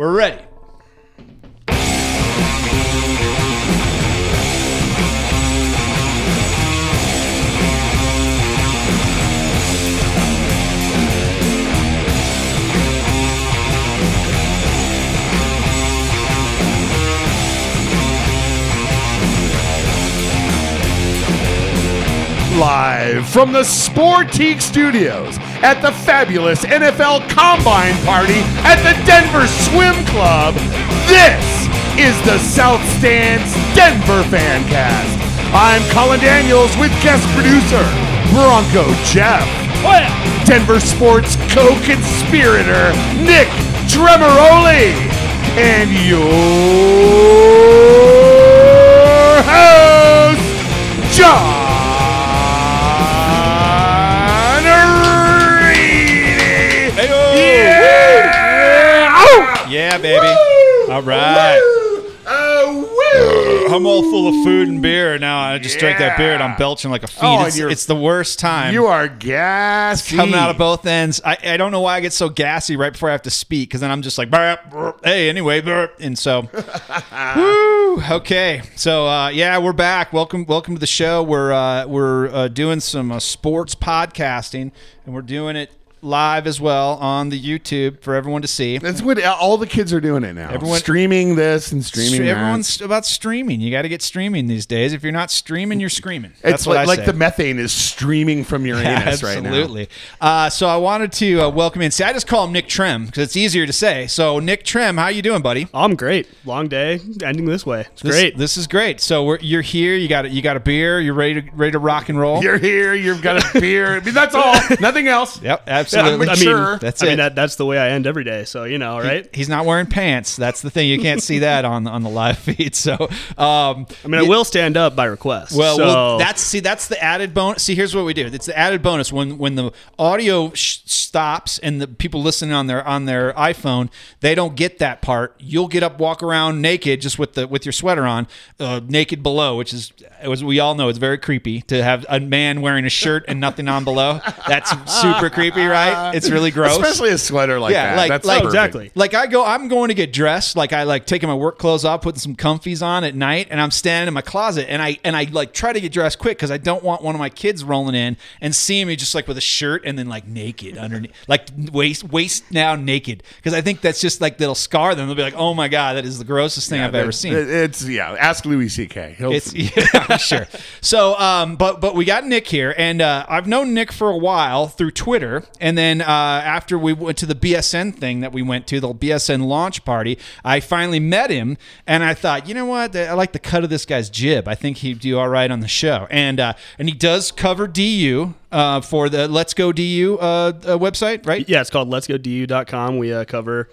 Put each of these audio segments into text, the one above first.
We're ready. Live from the Sportique Studios at the fabulous NFL Combine Party at the Denver Swim Club, this is the South Stands Denver Fancast. I'm Colin Daniels with guest producer Bronco Jeff. Oh, Denver Sports co-conspirator Nick Tremaroli. And your host, John Yeah, baby. Woo! All right. Woo! Oh, woo! I'm all full of food and beer now. I just drank that beer and I'm belching like a fiend. Oh, it's, it's the worst time. You are gassy. coming out of both ends. I, I don't know why I get so gassy right before I have to speak because then I'm just like, burp, burp, hey, anyway, burp. and so, woo, okay. So uh, yeah, we're back. Welcome, welcome to the show. We're uh, we're uh, doing some uh, sports podcasting, and we're doing it live as well on the YouTube for everyone to see. That's what all the kids are doing it now. Everyone- streaming this and streaming that. Everyone's about streaming. You got to get streaming these days. If you're not streaming, you're screaming. It's That's what like, I like say. the methane is streaming from your anus right now. Absolutely. Uh, so I wanted to uh, welcome in. See, I just call him Nick Trim because it's easier to say. So Nick Trim, how you doing, buddy? I'm great. Long day, ending this way. It's This, great. This is great. So we're, you're here. You got a, you got a beer. You're ready to ready to rock and roll. You're here. You've got a beer. I mean, that's all. Nothing else. yep, Yeah, absolutely. I Sure. mean, That's I mean that that's the way I end every day. So you know, right? He's not wearing pants. That's the thing. You can't see that on on the live feed. So, um, I mean, I will stand up by request. Well, so, well, that's see, that's the added bonus. See, here's what we do. It's the added bonus when when the audio sh- stops and the people listening on their on their iPhone they don't get that part. You'll get up, walk around naked, just with the with your sweater on, uh, naked below, which is as we all know, it's very creepy to have a man wearing a shirt and nothing on below. That's super creepy, right? It's really gross. Especially a sweater like Yeah, that. like- That's like- perfect. exactly. Like I go, I'm going to get dressed. Like I like taking my work clothes off, putting some comfies on at night, and I'm standing in my closet, and I and I like try to get dressed quick because I don't want one of my kids rolling in and seeing me just like with a shirt and then like naked underneath, like waist waist now naked. Because I think that's just like that'll scar them. They'll be like, oh my god, that is the grossest thing I've ever seen. It's yeah. Ask Louis C.K. He'll, It's yeah, sure. So, um, but but we got Nick here, and uh, I've known Nick for a while through Twitter, and then uh, after we went to the BSN thing that we went to, the BSN launch party, I finally met him, and I thought, you know what, I like the cut of this guy's jib. I think he'd do all right on the show, and uh, and he does cover DU uh, for the Let's Go DU uh, uh, website, right? yeah, it's called Let's Go DU.com. We uh, cover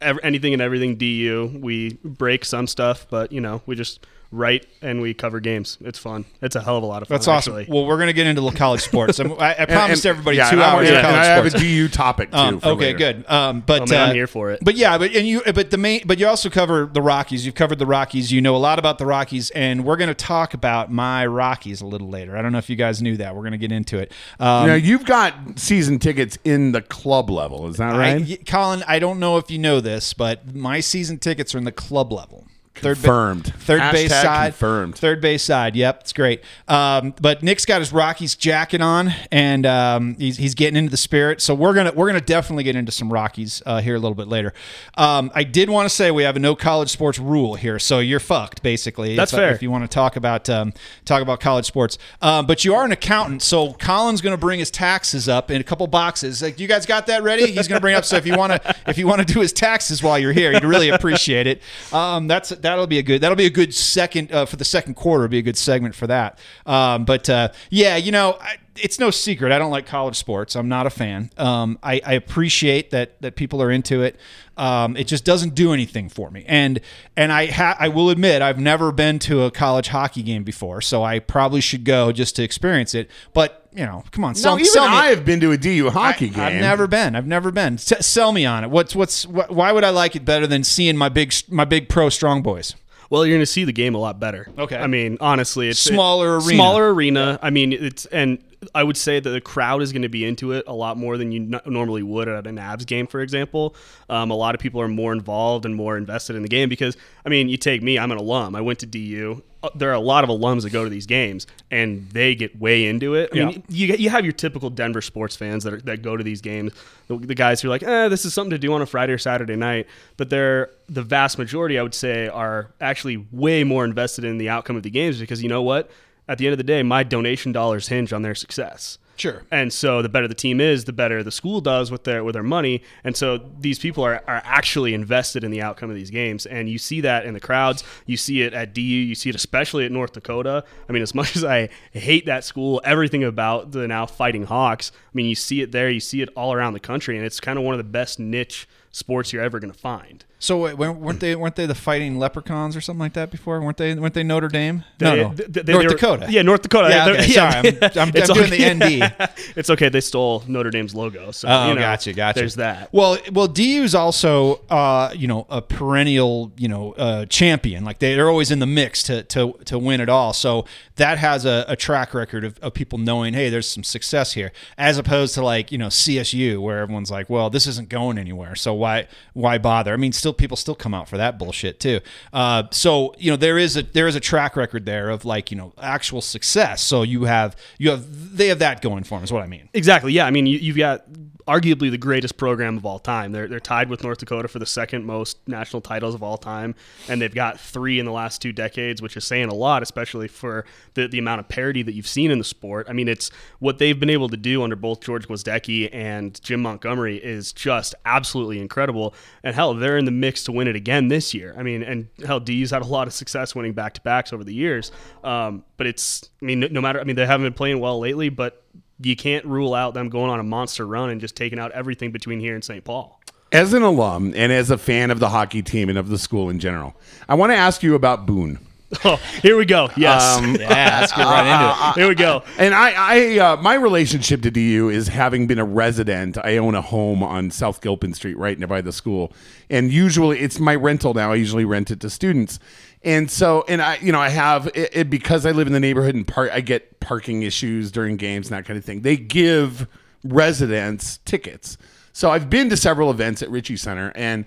anything and everything DU. We break some stuff, but you know, we just write and we cover games. It's fun. It's a hell of a lot of fun. That's awesome. Actually. Well, we're gonna get into the college sports. I'm- I, I and- promised and- everybody yeah, two hours and of college I have sports. a DU topic too. Um, for okay, later. good. Um, but Oh, man, I'm uh, here for it. But yeah, but and you, but the main, but you also cover the Rockies. You've covered the Rockies. You know a lot about the Rockies, and we're going to talk about my Rockies a little later. I don't know if you guys knew that. We're going to get into it. Um, Now you've got season tickets in the club level. Is that right? y- Colin, I don't know if you know this, but my season tickets are in the club level. Third ba- Confirmed. third base Hashtag side. confirmed. Third base side. Yep, it's great. Um, but Nick's got his Rockies jacket on, and um, he's, he's getting into the spirit. So we're gonna we're gonna definitely get into some Rockies uh, here a little bit later. Um, I did want to say we have a no college sports rule here, so you're fucked basically. That's if, fair. If you want to talk about um, talk about college sports, um, but you are an accountant, so Colin's going to bring his taxes up in a couple boxes. Like, you guys got that ready? He's going to bring up. So if you want to if you want to do his taxes while you're here, you'd really appreciate it. Um, that's that'll be a good that'll be a good second uh, for the second quarter. Be a good segment for that. Um, but uh, yeah, you know. I, it's no secret. I don't like college sports. I'm not a fan. Um, I, I appreciate that that people are into it. Um, it just doesn't do anything for me. And and I ha- I will admit I've never been to a college hockey game before, so I probably should go just to experience it. But you know, come on, No, sell, even sell me. I have been to a DU hockey I- game. I've never been. I've never been. S- sell me on it. What's what's wh- why would I like it better than seeing my big my big pro strong boys? Well, you're going to see the game a lot better. Okay. I mean, honestly, it's Smaller it- arena. Smaller arena. I mean, it's and I would say that the crowd is going to be into it a lot more than you n- normally would at an Avs game, for example. Um, a lot of people are more involved and more invested in the game because, I mean, you take me, I'm an alum. I went to DU. Uh, There are a lot of alums that go to these games and they get way into it. I mean, you, you have your typical Denver sports fans that, are, that go to these games, the, the guys who are like, eh, this is something to do on a Friday or Saturday night. But they're the vast majority, I would say, are actually way more invested in the outcome of the games because you know what? At the end of the day, my donation dollars hinge on their success. Sure. And so the better the team is, the better the school does with their with their money. And so these people are, are actually invested in the outcome of these games. And you see that in the crowds. You see it at DU. You see it especially at North Dakota. I mean, as much as I hate that school, everything about the now fighting Hawks, I mean, you see it there. You see it all around the country. And it's kind of one of the best niche sports you're ever going to find. So wait, weren't they weren't they the fighting leprechauns or something like that before? weren't they weren't they Notre Dame? no, They- no, they- they- North were- Dakota. Yeah, North Dakota. Yeah, okay, sorry, I'm- I'm- I'm doing okay. the ND. it's okay. They stole Notre Dame's logo. So, Oh, you know, gotcha, gotcha. There's that. Well, well, DU's also, uh, you know, a perennial, you know, uh, champion. Like they- they're always in the mix to to to win it all. So that has a, a track record of, of people knowing, hey, there's some success here, as opposed to like you know CSU, where everyone's like, well, this isn't going anywhere, so why why bother? I mean, still people still come out for that bullshit too. Uh, so you know, there is a there is a track record there of like you know actual success. So you have you have they have that going for them. Is what I mean. Exactly. Yeah. I mean, you, you've got arguably the greatest program of all time. They're, they're tied with North Dakota for the second most national titles of all time, and they've got three in the last two decades, which is saying a lot, especially for the, the amount of parity that you've seen in the sport. I mean, it's what they've been able to do under both George Gwozdecky and Jim Montgomery is just absolutely incredible. And hell, they're in the mix to win it again this year. I mean, and hell, D's had a lot of success winning back to backs over the years. Um, but it's, I mean, no, no matter, I mean, they haven't been playing well lately, but you can't rule out them going on a monster run and just taking out everything between here and St. Paul. As an alum and as a fan of the hockey team and of the school in general, I want to ask you about Boone. Oh, here we go. Yes. Yeah, let's get right into it. here we go. And I, I uh, my relationship to DU is having been a resident. I own a home on South Gilpin Street, right nearby the school, and usually it's my rental now. I usually rent it to students, and so and I, you know, I have it, it because I live in the neighborhood and part. I get parking issues during games and that kind of thing. They give residents tickets, so I've been to several events at Ritchie Center, and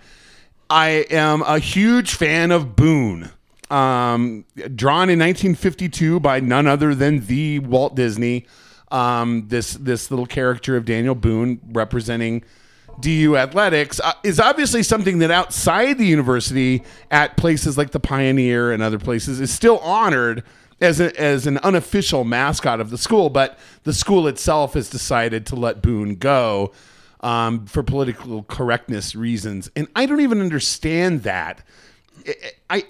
I am a huge fan of Boone. Um, drawn in 1952 by none other than the Walt Disney. Um, this this little character of Daniel Boone representing DU athletics uh, is obviously something that outside the university at places like the Pioneer and other places is still honored as a, as an unofficial mascot of the school, but the school itself has decided to let Boone go um, for political correctness reasons, and I don't even understand that. I,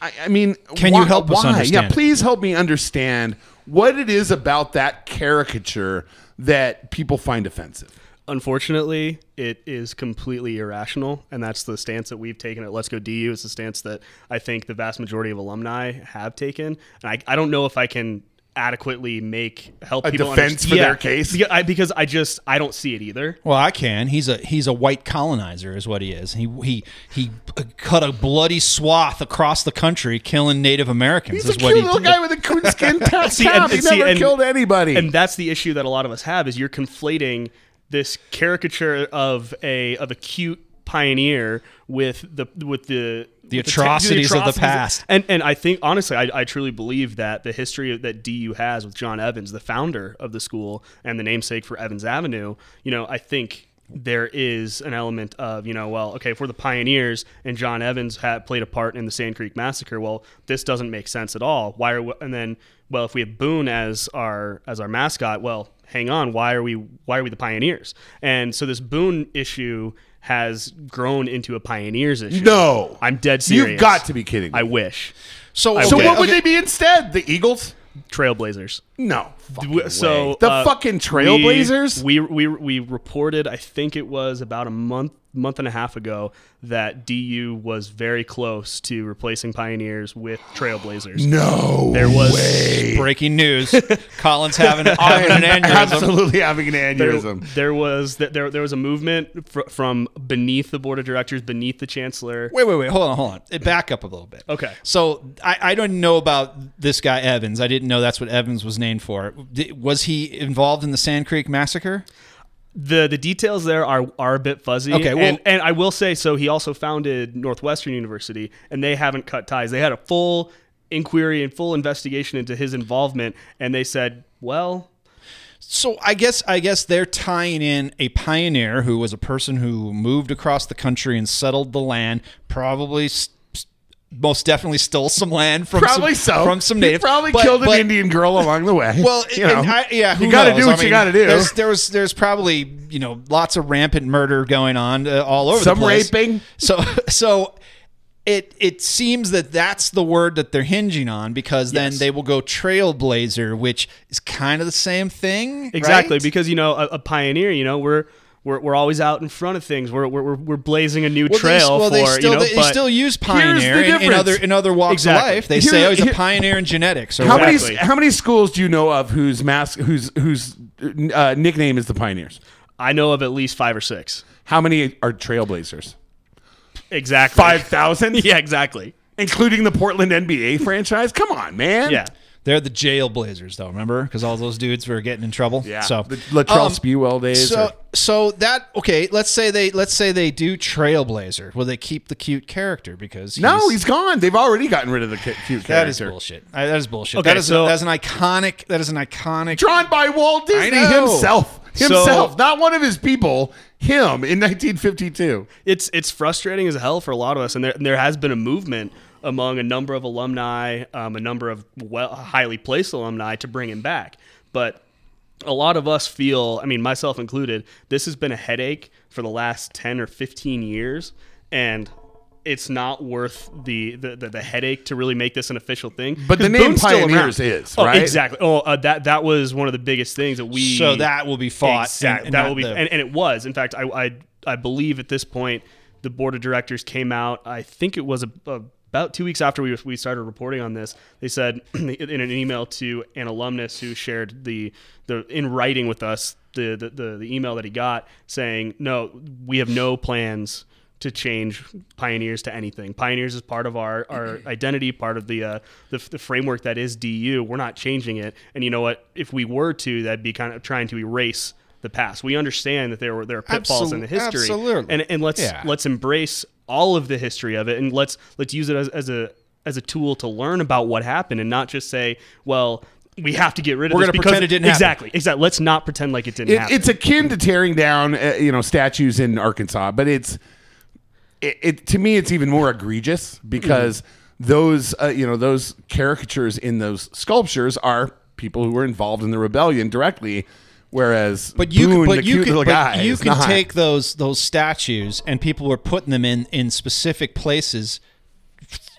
I, I mean, Can you help us why? Yeah, please help me understand what it is about that caricature that people find offensive. Unfortunately, it is completely irrational, and that's the stance that we've taken at Let's Go DU. It's the stance that I think the vast majority of alumni have taken, and I, I don't know if I can adequately make help A people defense underst- for their case? Beca- I, because I just I don't see it either. Well, I can. He's a he's a white colonizer, is what he is. He he he cut a bloody swath across the country, killing Native Americans. He's a what cute he little did. guy with a coonskin top. See, cap. and- he see, never and- killed anybody. and that's the issue that a lot of us have is you're conflating this caricature of a of a cute pioneer with the with the The with atrocities of the past. and and I think honestly I, I truly believe that the history that DU has with John Evans the founder of the school and the namesake for Evans Avenue you know I think there is an element of you know well okay if we're the pioneers and John Evans had played a part in the Sand Creek massacre well this doesn't make sense at all why are we, and then well if we have Boone as our as our mascot well hang on why are we why are we the pioneers and so this Boone issue has grown into a pioneers issue no, I'm dead serious You've got to be kidding. me. I wish So, so okay, what would okay. they be instead? The Eagles? Trailblazers No. fucking W- so way. the uh, fucking Trailblazers. We, we we reported. I think it was about a month month and a half ago that DU was very close to replacing Pioneers with Trailblazers. no, There was- way. breaking news? Colin's having, having an aneurysm. absolutely having an aneurysm. there was there there was a movement fr- from beneath the board of directors, beneath the chancellor. Wait, wait, wait. Hold on, hold on. It Back up a little bit. Okay. So I, I don't know about this guy Evans. I didn't know that's what Evans was named named for. Was he involved in the Sand Creek massacre? The the details there are are a bit fuzzy. Okay, well- and, and I will say so. He also founded Northwestern University, and they haven't cut ties. They had a full inquiry and full investigation into his involvement, and they said, well, So I guess I guess they're tying in a pioneer who was a person who moved across the country and settled the land, probably most definitely stole some land from Probably some, so. from some He probably But- killed an Indian girl along the way. Well, you know, I, yeah, who you got to do I what you got to do. There's, there was there's probably you know lots of rampant murder going on uh, all over Some the place. raping. So so it it seems that that's the word that they're hinging on because then they will go trailblazer, which is kind of the same thing. exactly right? because you know a, a pioneer. You know we're. We're, we're always out in front of things. We're, we're, we're blazing a new Well, they, trail well, for they still you know. they, but still use the pioneer in, in other in other walks Exactly. of life. They Here- say, "Oh, he's here- a pioneer in genetics." Or How. Exactly. many how many schools do you know of whose mask whose whose uh, nickname is the Pioneers? I know of at least five or six. How many are Trailblazers? Exactly. Five thousand, Yeah, exactly. including the Portland NBA franchise. Come on, man. Yeah. They're the jail blazers, though. Remember, because all those dudes were getting in trouble. yeah. So the Latrell Um, Sprewell days. So or- so that okay. Let's say they let's say they do Trailblazer. Will they keep the cute character because no, he's gone. They've already gotten rid of the cute character. that is bullshit. I- That is bullshit. Okay, that is so- that is an iconic. That is an iconic. Drawn by Walt Disney know. himself. So- Himself, not one of his people. Him in 1952. it's it's frustrating as hell for a lot of us, and there there has been a movement among a number of alumni, um, a number of well, highly placed alumni to bring him back. But a lot of us feel, I mean, myself included, this has been a headache for the last ten or fifteen years, and it's not worth the the, the, the headache to really make this an official thing. But the name Boone's still Pioneers around. is, Oh, right? exactly. Oh, uh, that that was one of the biggest things that we so that will be fought. Exactly. and- and that will be, the- and, and it was. In fact, I, I I believe at this point the board of directors came out. I think it was a, about two weeks after we we started reporting on this. They said in an email to an alumnus who shared the the in writing with us the the, the, the email that he got saying, no, we have no plans to change pioneers to anything pioneers is part of our, our identity part of the, uh, the the framework that is du we're not changing it and you know what if we were to that'd be kind of trying to erase the past we understand that there were there are pitfalls in the history absolutely. and and let's Yeah. let's embrace all of the history of it and let's let's use it as, as a as a tool to learn about what happened and not just say well we have to get rid of it. We're this gonna because pretend it didn't happen. exactly exactly let's not pretend like it didn't It, happen it's akin to tearing down, uh, you know, statues in Arkansas, but it's it, it to me it's even more egregious because those uh, you know those caricatures in those sculptures are people who were involved in the rebellion directly, whereas But you, Boone, but you can, but you can take those those statues and people were putting them in in specific places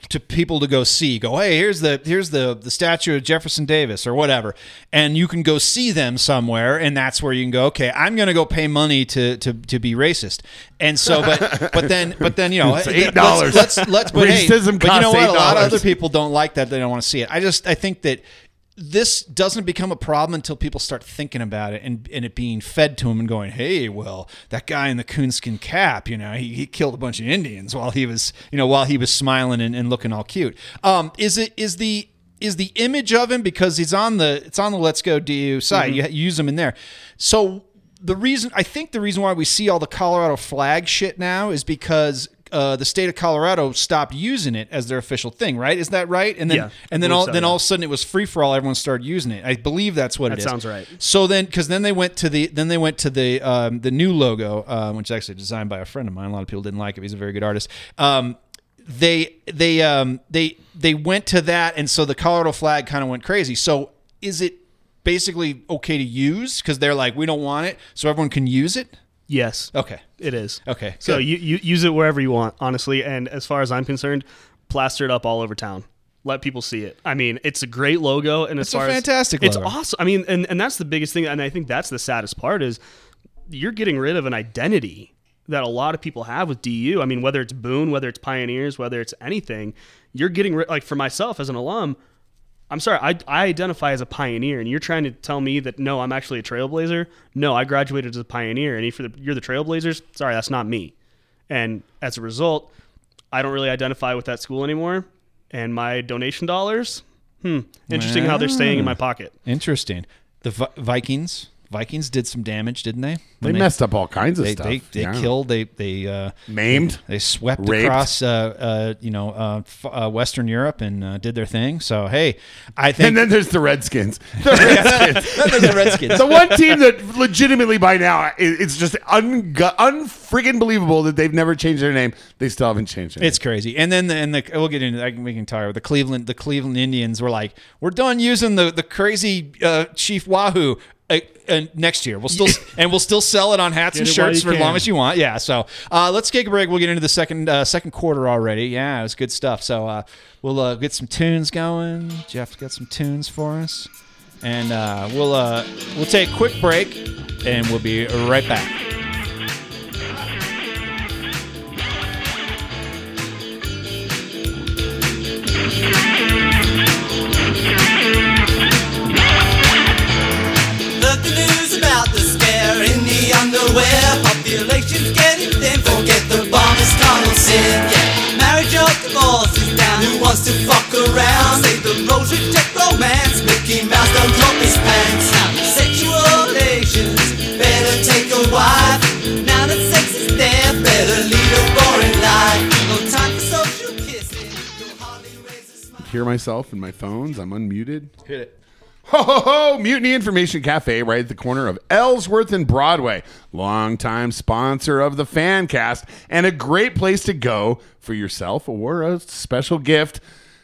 to people to go see. Go, hey, here's the here's the the statue of Jefferson Davis or whatever, and you can go see them somewhere, and that's where you can go. Okay, I'm going to go pay money to to to be racist, and so but but then but then you know It's $8. Let's let's but hey, but you know what? A lot of other people don't like that. They don't want to see it. I just I think that this doesn't become a problem until people start thinking about it and, and it being fed to them and going, hey, well, that guy in the coonskin cap, you know, he, he killed a bunch of Indians while he was, you know, while he was smiling and, and looking all cute. Um, is it is the is the image of him because he's on the it's on the Let's Go DU site. You, you use him in there. So the reason I think the reason why we see all the Colorado flag shit now is because uh, the state of Colorado stopped using it as their official thing, right? Is that right? And then Yeah, and then all so, then yeah. all of a sudden it was free for all. Everyone started using it. I believe that's what That it is. sounds right. So then, because then they went to the then they went to the um, the new logo, um, which is actually designed by a friend of mine. A lot of people didn't like it. He's a very good artist. Um, they they um, they they went to that, and so the Colorado flag kind of went crazy. So is it basically okay to use because they're like we don't want it, so everyone can use it? yes Okay. It is Okay, So good. you, you use it wherever you want, honestly. And as far as I'm concerned, plaster it up all over town. Let people see it. I mean, it's a great logo, and as It's a far fantastic as it's awesome. I mean, and, and that's the biggest thing, and I think that's the saddest part is you're getting rid of an identity that a lot of people have with DU. I mean, whether it's Boone, whether it's Pioneers, whether it's anything, you're getting rid. Like for myself as an alum, I'm sorry, I, I identify as a pioneer, and you're trying to tell me that no, I'm actually a trailblazer. No, I graduated as a pioneer, and if you're the, you're the trailblazers, sorry, that's not me. And as a result, I don't really identify with that school anymore. And my donation dollars, hmm, Interesting how they're staying in my pocket. Interesting. The Vi- Vikings. Vikings did some damage, didn't they? They When messed up all kinds of They stuff. they, they Yeah. killed. They they uh, maimed. they swept Raped. across uh, uh, you know uh, f- uh, Western Europe and uh, did their thing. So hey, I think And then there's the Redskins. The Redskins. then there's the Redskins. the one team that legitimately by now it's just un unfriggin' believable that they've never changed their name. They still haven't changed it. It's crazy. And then the, and the we'll get into that. We can talk about the Cleveland. The Cleveland Indians were like, we're done using the the crazy uh, Chief Wahoo. Uh, uh, next year we'll still and we'll still sell it on hats and shirts for as long as you want. Yeah. So uh, let's take a break. We'll get into the second uh, second quarter already. Yeah, it was good stuff. So uh, we'll uh, get some tunes going. Jeff got some tunes for us, and uh, we'll uh, we'll take a quick break, and we'll be right back. Myself and my phones. I'm unmuted. Hit it. Ho ho ho! Mutiny Information Cafe, right at the corner of Ellsworth and Broadway. Longtime sponsor of the Fancast, and a great place to go for yourself or a special gift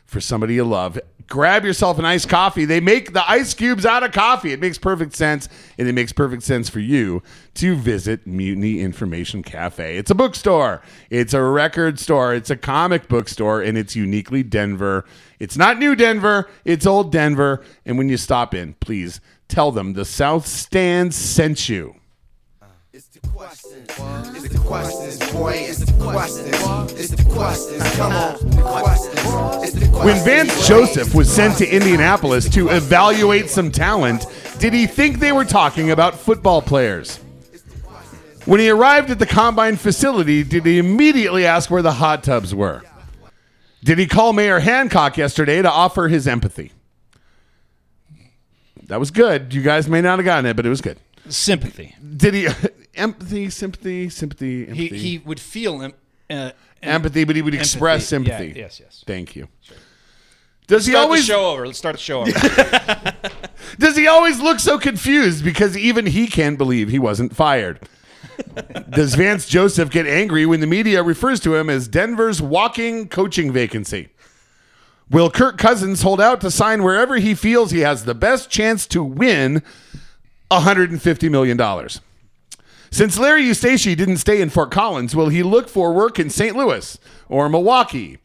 for somebody you love. Grab yourself an iced coffee. They make the ice cubes out of coffee. It makes perfect sense, and it makes perfect sense for you to visit Mutiny Information Cafe. It's a bookstore, it's a record store, it's a comic book store, and it's uniquely Denver. It's not new Denver, it's old Denver. And when you stop in, please tell them the South Stand sent you. It's the questions. It's the questions, boy. It's the questions. It's the questions. Come on. The questions. It's the questions. When Vance Joseph was sent to Indianapolis to evaluate some talent, did he think they were talking about football players? When he arrived at the combine facility, did he immediately ask where the hot tubs were? Did he call Mayor Hancock yesterday to offer his empathy? That was good. You guys may not have gotten it, but it was good. Sympathy. Did he empathy, sympathy, sympathy, He empathy, he would feel him. Uh, empathy, but he would express Empathy. sympathy. Yeah, yes, yes. Thank you. Does he Start always the show over. Let's start the show over. Does he always look so confused because even he can't believe he wasn't fired? Does Vance Joseph get angry when the media refers to him as Denver's walking coaching vacancy? Will Kirk Cousins hold out to sign wherever he feels he has the best chance to win $150 million? Since Larry Eustachy didn't stay in Fort Collins, will he look for work in St. Louis or Milwaukee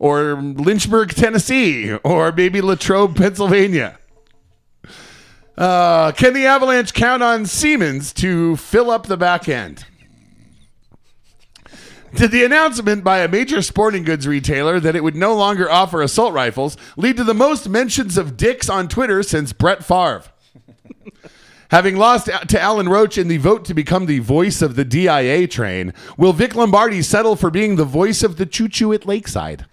or Lynchburg, Tennessee or maybe Latrobe, Pennsylvania? Uh, can the Avalanche count on Siemens to fill up the back end? Did the announcement by a major sporting goods retailer that it would no longer offer assault rifles lead to the most mentions of dicks on Twitter since Brett Favre? Having lost to Alan Roach in the vote to become the voice of the DIA train, will Vic Lombardi settle for being the voice of the choo choo at Lakeside?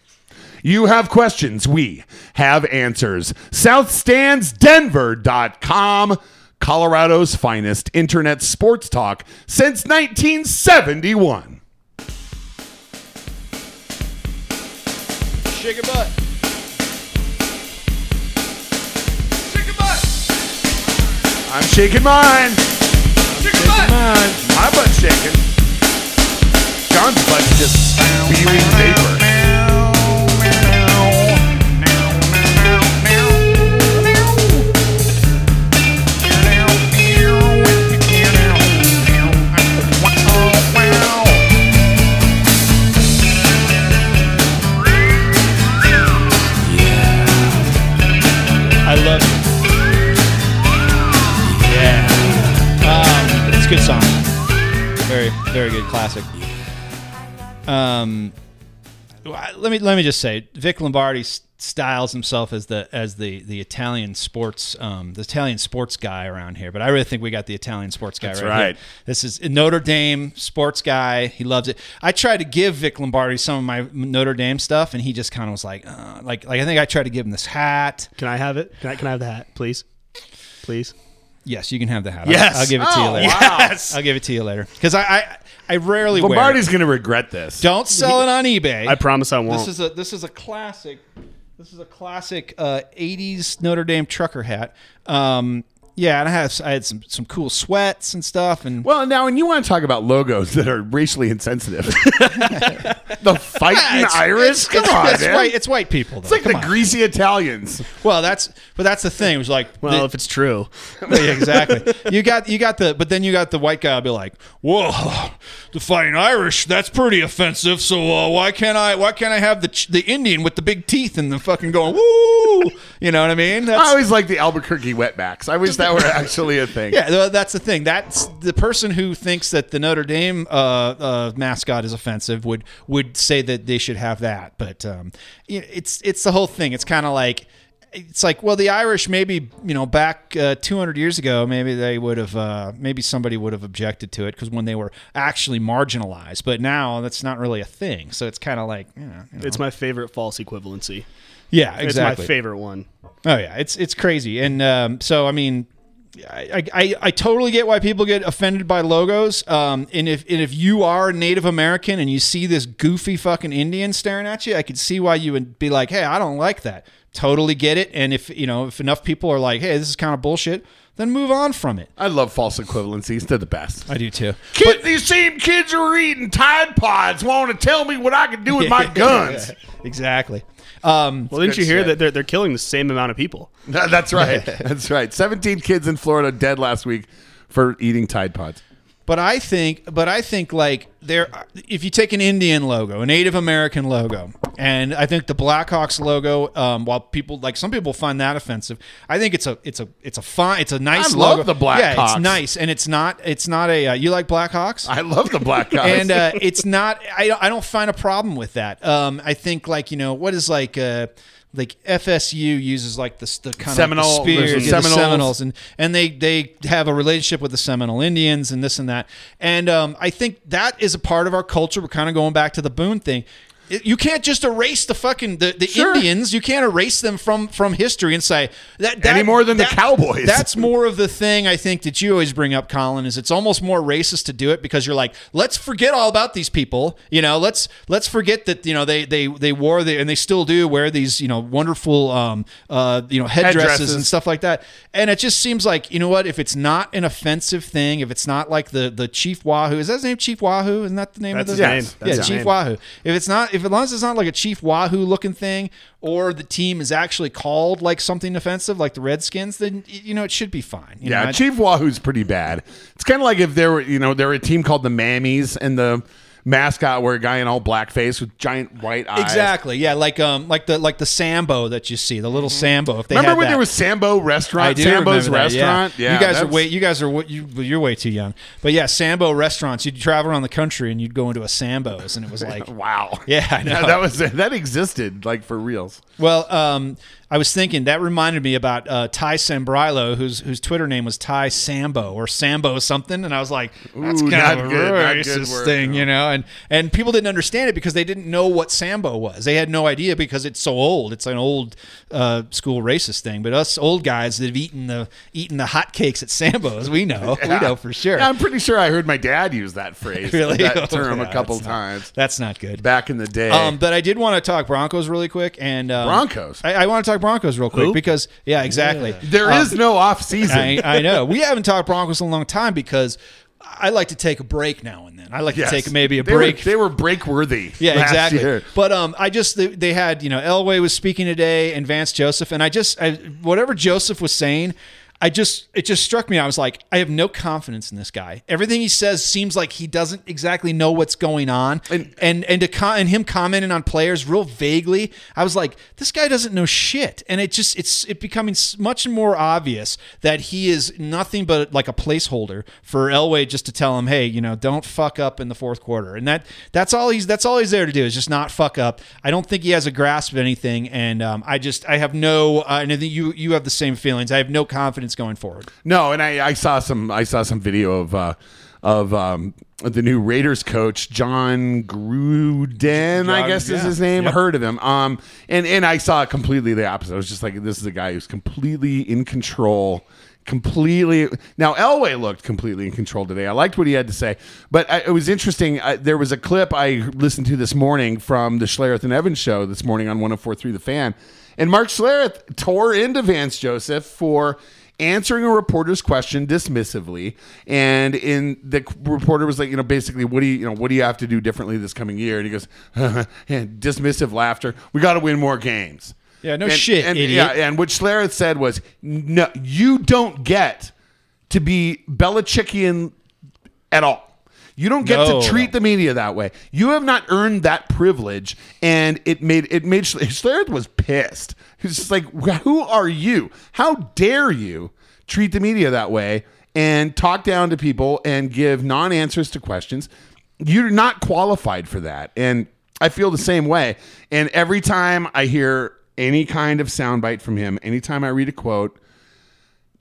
You have questions. We have answers. SouthStandsDenver.com, Colorado's finest internet sports talk since 1971. Shake your butt. I'm shaking mine. Shaking mine. My butt's shaking. John's butt's just spewing vapor. Very, very good classic. Um, let me let me just say, Vic Lombardi styles himself as the as the the Italian sports um, the Italian sports guy around here. But I really think we got the Italian sports guy That's right, right. here. This is a Notre Dame sports guy. He loves it. I tried to give Vic Lombardi some of my Notre Dame stuff, and he just kind of was like, uh, like like I think I tried to give him this hat. Can I have it? Can I, can I have the hat, please? Please. Yes, you can have the hat. Yes. I'll, I'll give it to you Oh, later. wow. I'll give it to you later because I, I I rarely wear. It. going to regret this. Don't sell it on eBay. I promise I won't. This is a this is a classic. This is a classic uh, '80s Notre Dame trucker hat. Um, yeah, and I had I had some some cool sweats and stuff, and Well, now, and you want to talk about logos that are racially insensitive. the fighting It's- Irish? It's, Come it's, on, it's man. white. It's white people. Though. It's like Come the on. greasy Italians. Well, that's but that's the thing. It was like well, the- if it's true. Yeah, exactly. You got you got the but then you got the white guy I'll be like, "Whoa, the fighting Irish, that's pretty offensive. So uh, why can't I why can't I have the the Indian with the big teeth and the fucking going woo? You know what I mean? That's I always like the Albuquerque wetbacks. I wish that were actually a thing. yeah, that's the thing. That's the person who thinks that the Notre Dame uh, uh, mascot is offensive would would say that they should have that. But um, it's it's the whole thing. It's kind of like it's like well, the Irish maybe you know back uh, 200 years ago, maybe they would have uh, maybe somebody would have objected to it because when they were actually marginalized. But now that's not really a thing. So it's kind of like you know, you know. It's my favorite false equivalency. yeah, exactly. It's my favorite one. Oh yeah, it's it's crazy, and um, so I mean, I, I I totally get why people get offended by logos. Um, and if and if you are Native American and you see this goofy fucking Indian staring at you, I could see why you would be like, hey, I don't like that. Totally get it. And if you know if enough people are like, hey, this is kind of bullshit, then move on from it. I love false equivalencies. They're the best. I do too. Kid, these same kids who are eating Tide Pods want to tell me what I can do with my guns. exactly. Um, Well, didn't you hear shit. that they're, they're killing the same amount of people? That's right. That's right. 17 kids in Florida dead last week for eating Tide Pods. But I think, but I think like there, if you take an Indian logo, a Native American logo, and I think the Blackhawks logo, um, while people like some people find that offensive, I think it's a, it's a, it's a fine, it's a nice logo. I love logo. the Yeah, it's Blackhawks. nice, and it's not, it's not a. Uh, you like Blackhawks? I love the black guys. and uh, it's not. I don't- I don't find a problem with that. Um, I think like you know what is like. Uh, like FSU uses like the, the kind Seminole- of spear, there's the yeah, the Seminoles. Seminoles, and and they they have a relationship with the Seminole Indians and this and that. And um, I think that is a part of our culture. We're kind of going back to the Boone thing. It- You can't just erase the fucking the, the Sure. Indians. You can't erase them from from history and say that, that Any more than the Cowboys. That's more of the thing I think that you always bring up, Colin. Is it's almost more racist to do it because you're like, let's forget all about these people. You know, let's let's forget that you know they they they wore the and they still do wear these you know wonderful um uh you know headdresses, Headdresses. and stuff like that. And it just seems like you know what if it's not an offensive thing, if it's not like the the Chief Wahoo is that his name Chief Wahoo? Isn't that the name That's of the name. Yes. That's yeah, Chief name. Wahoo. If it's not, if as long as it's not like a Chief Wahoo looking thing, or the team is actually called like something offensive, like the Redskins, then you know it should be fine. You yeah, know, Chief Wahoo's pretty bad. It's kind of like if there were, you know, there were a team called the Mammies and the mascot where a guy in all blackface with giant white eyes. Exactly. Yeah, like um, like the like the Sambo that you see, the little Sambo. If they Mm-hmm. Remember when that. there was Sambo restaurant? I do Sambo's remember that, yeah. restaurant. Yeah, you guys are that's- way you guys are you, you're way too young. But yeah, Sambo restaurants. You'd travel around the country and you'd go into a Sambo's, and it was like, Wow. Yeah, I know. that was that existed like for reals. Well, um, I was thinking that reminded me about uh, Ty Sambrailo, whose whose Twitter name was Ty Sambo or Sambo something, and I was like, that's Ooh, kind of a good, not good racist word, thing, no. you know. And and people didn't understand it because they didn't know what Sambo was. They had no idea because it's so old. It's an old uh, school racist thing. But us old guys that have eaten the eaten the hotcakes at Sambo's, we know, we know for sure. Yeah, I'm pretty sure I heard my dad use that phrase, Really? that term Yeah, a couple that's not- times That's not good. back in the day. Um, but I did want to talk Broncos really quick, and um, Broncos? I, I want to talk Broncos real quick Who? because yeah, exactly. There is Um, no off season. I, I know we haven't talked Broncos in a long time because I like to take a break now and then. I like Yes. to take maybe a They were- break. They were, break worthy. yeah, last exactly. year. But um, I just they, they had you know Elway was speaking today and Vance Joseph, and I just I, whatever Joseph was saying. I just it just struck me. I was like, I have no confidence in this guy. Everything he says seems like he doesn't exactly know what's going on, and and and, to com- and him commenting on players real vaguely. I was like, this guy doesn't know shit, and it just it's it becoming much more obvious that he is nothing but like a placeholder for Elway just to tell him, hey, you know, don't fuck up in the fourth quarter, and that that's all he's that's all he's there to do is just not fuck up. I don't think he has a grasp of anything, and um, I just I have no, uh, and I think you you have the same feelings. I have no confidence going forward. No, and I, I saw some I saw some video of uh, of um, the new Raiders coach Jon Gruden, I John- guess is his name. Yep. Heard of him? Um, and and I saw completely the opposite. I was just like, this is a guy who's completely in control. Completely. Now Elway looked completely in control today. I liked what he had to say, but I, it was interesting. I, there was a clip I listened to this morning from the Schlereth and Evans show this morning on 104.3 The Fan, and Mark Schlereth tore into Vance Joseph for answering a reporter's question dismissively. And in the reporter was like you know basically what do you you know what do you have to do differently this coming year? And he goes and dismissive laughter. We got to win more games. Yeah, no and, shit, and, idiot. yeah and what Schlereth said was no you don't get to be Belichickian at all you don't get No, to treat no. the media that way. You have not earned that privilege, and it made it made Schler- Schlereth was pissed. He's just like, "Who are you? How dare you treat the media that way and talk down to people and give non-answers to questions? You're not qualified for that." And I feel the same way. And every time I hear any kind of soundbite from him, anytime I read a quote,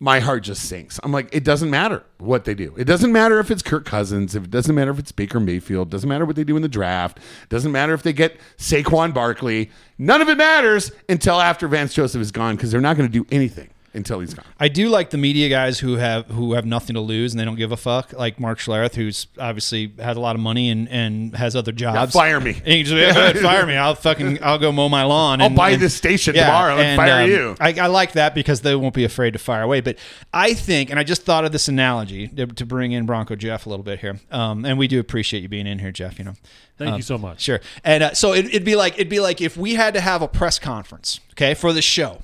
my heart just sinks. I'm like, it doesn't matter what they do. It doesn't matter if it's Kirk Cousins. If it doesn't matter if it's Baker Mayfield. Doesn't matter what they do in the draft. Doesn't matter if they get Saquon Barkley. None of it matters until after Vance Joseph is gone because they're not going to do anything until he's gone. I do like the media guys who have who have nothing to lose and they don't give a fuck, like Mark Schlereth, who's obviously has a lot of money and, and has other jobs. fire me. And he just, yeah, go fire me. I'll fucking I'll go mow my lawn. I'll and- buy and- this station tomorrow and fire um, you. I, I like that because they won't be afraid to fire away. But I think, and I just thought of this analogy to, to bring in Bronco Jeff a little bit here, um, and we do appreciate you being in here, Jeff. You know, Thank Um, you so much. Sure. And uh, so it, it'd be like it'd be like if we had to have a press conference, okay, for the show,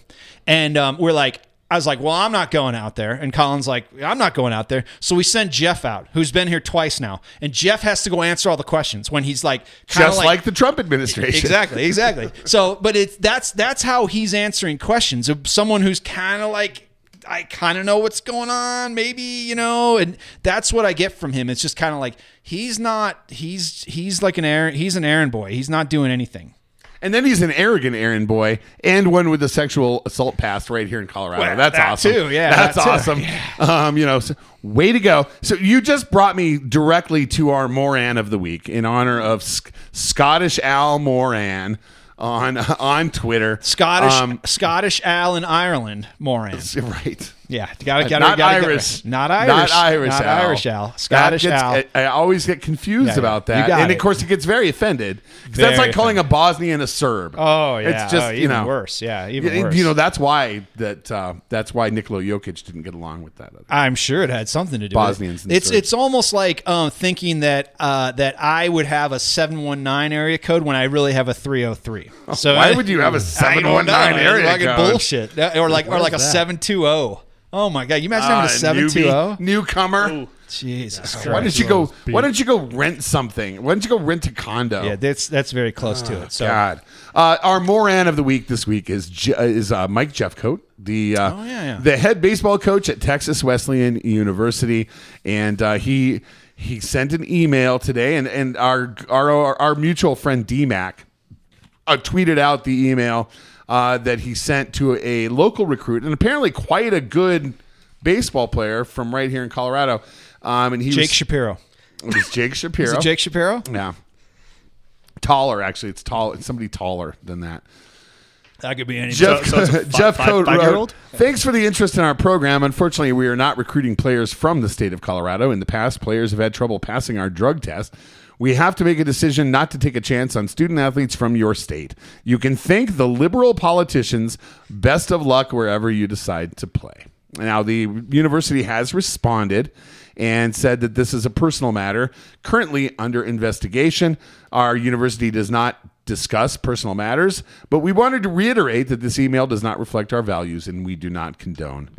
and um, we're like. I was like, well, I'm not going out there. And Colin's like, I'm not going out there. So we send Jeff out, who's been here twice now. And Jeff has to go answer all the questions when he's like, Just like, the Trump administration. Exactly, exactly. so, but it's that's that's how he's answering questions of someone who's kind of like I kind of know what's going on, maybe you know, and that's what I get from him. It's just kind of like he's not he's he's like an errand he's an errand boy. He's not doing anything. And then he's an arrogant errand boy and one with a sexual assault past right here in Colorado. Well, That's that awesome. too, yeah, that's that awesome. Um, you know, so, way to go. So you just brought me directly to our Moran of the week in honor of Sc- Scottish Al Moran on on Twitter. Scottish Um, Scottish Al in Ireland, Moran. right. Yeah, gotta, gotta, not gotta get- Irish, not Irish, not Irish, not Al. Irish Al, Scottish gets- Al. I, I always get confused Yeah, about that, and it. of course, he gets very offended. 'Cause that's like calling a Bosnian a Serb. Oh yeah, it's just oh, you even know worse. Yeah, even You- worse. You know that's why that uh, that's why Nikola Jokic didn't get along with that. I'm sure it had something to do Bosnians with and it. It's Serbs. it's almost like um, thinking that uh, that I would have a 719 area code when I really have a 303. So Why would you have a 719 It's area fucking code? bullshit. Or like or like a 720. Oh my god, you imagine having a Ah, 720? newbie, newcomer. Jesus Christ. Why don't you go? Why don't you go rent something? Why don't you go rent a condo? Yeah, that's that's very close to it. So God. Uh, our Moran of the week this week is Je- is uh, Mike Jeffcoat, the uh, Oh, yeah, yeah. the head baseball coach at Texas Wesleyan University, and uh, he he sent an email today, and and our our our mutual friend DMAC uh, tweeted out the email uh, that he sent to a local recruit, and apparently quite a good baseball player from right here in Colorado. Um, and he Jake was, Shapiro. it was Jake Shapiro. Is it Jake Shapiro? Yeah. Taller, actually. It's tall. It's somebody taller than that. That could be any. Jeff, so it's a fi- Jeff five- Code five-year-old? Thanks for the interest in our program. Unfortunately, we are not recruiting players from the state of Colorado. In the past, players have had trouble passing our drug test. We have to make a decision not to take a chance on student athletes from your state. You can thank the liberal politicians. Best of luck wherever you decide to play. Now, the university has responded and said that this is a personal matter currently under investigation. Our university does not discuss personal matters, but we wanted to reiterate that this email does not reflect our values and we do not condone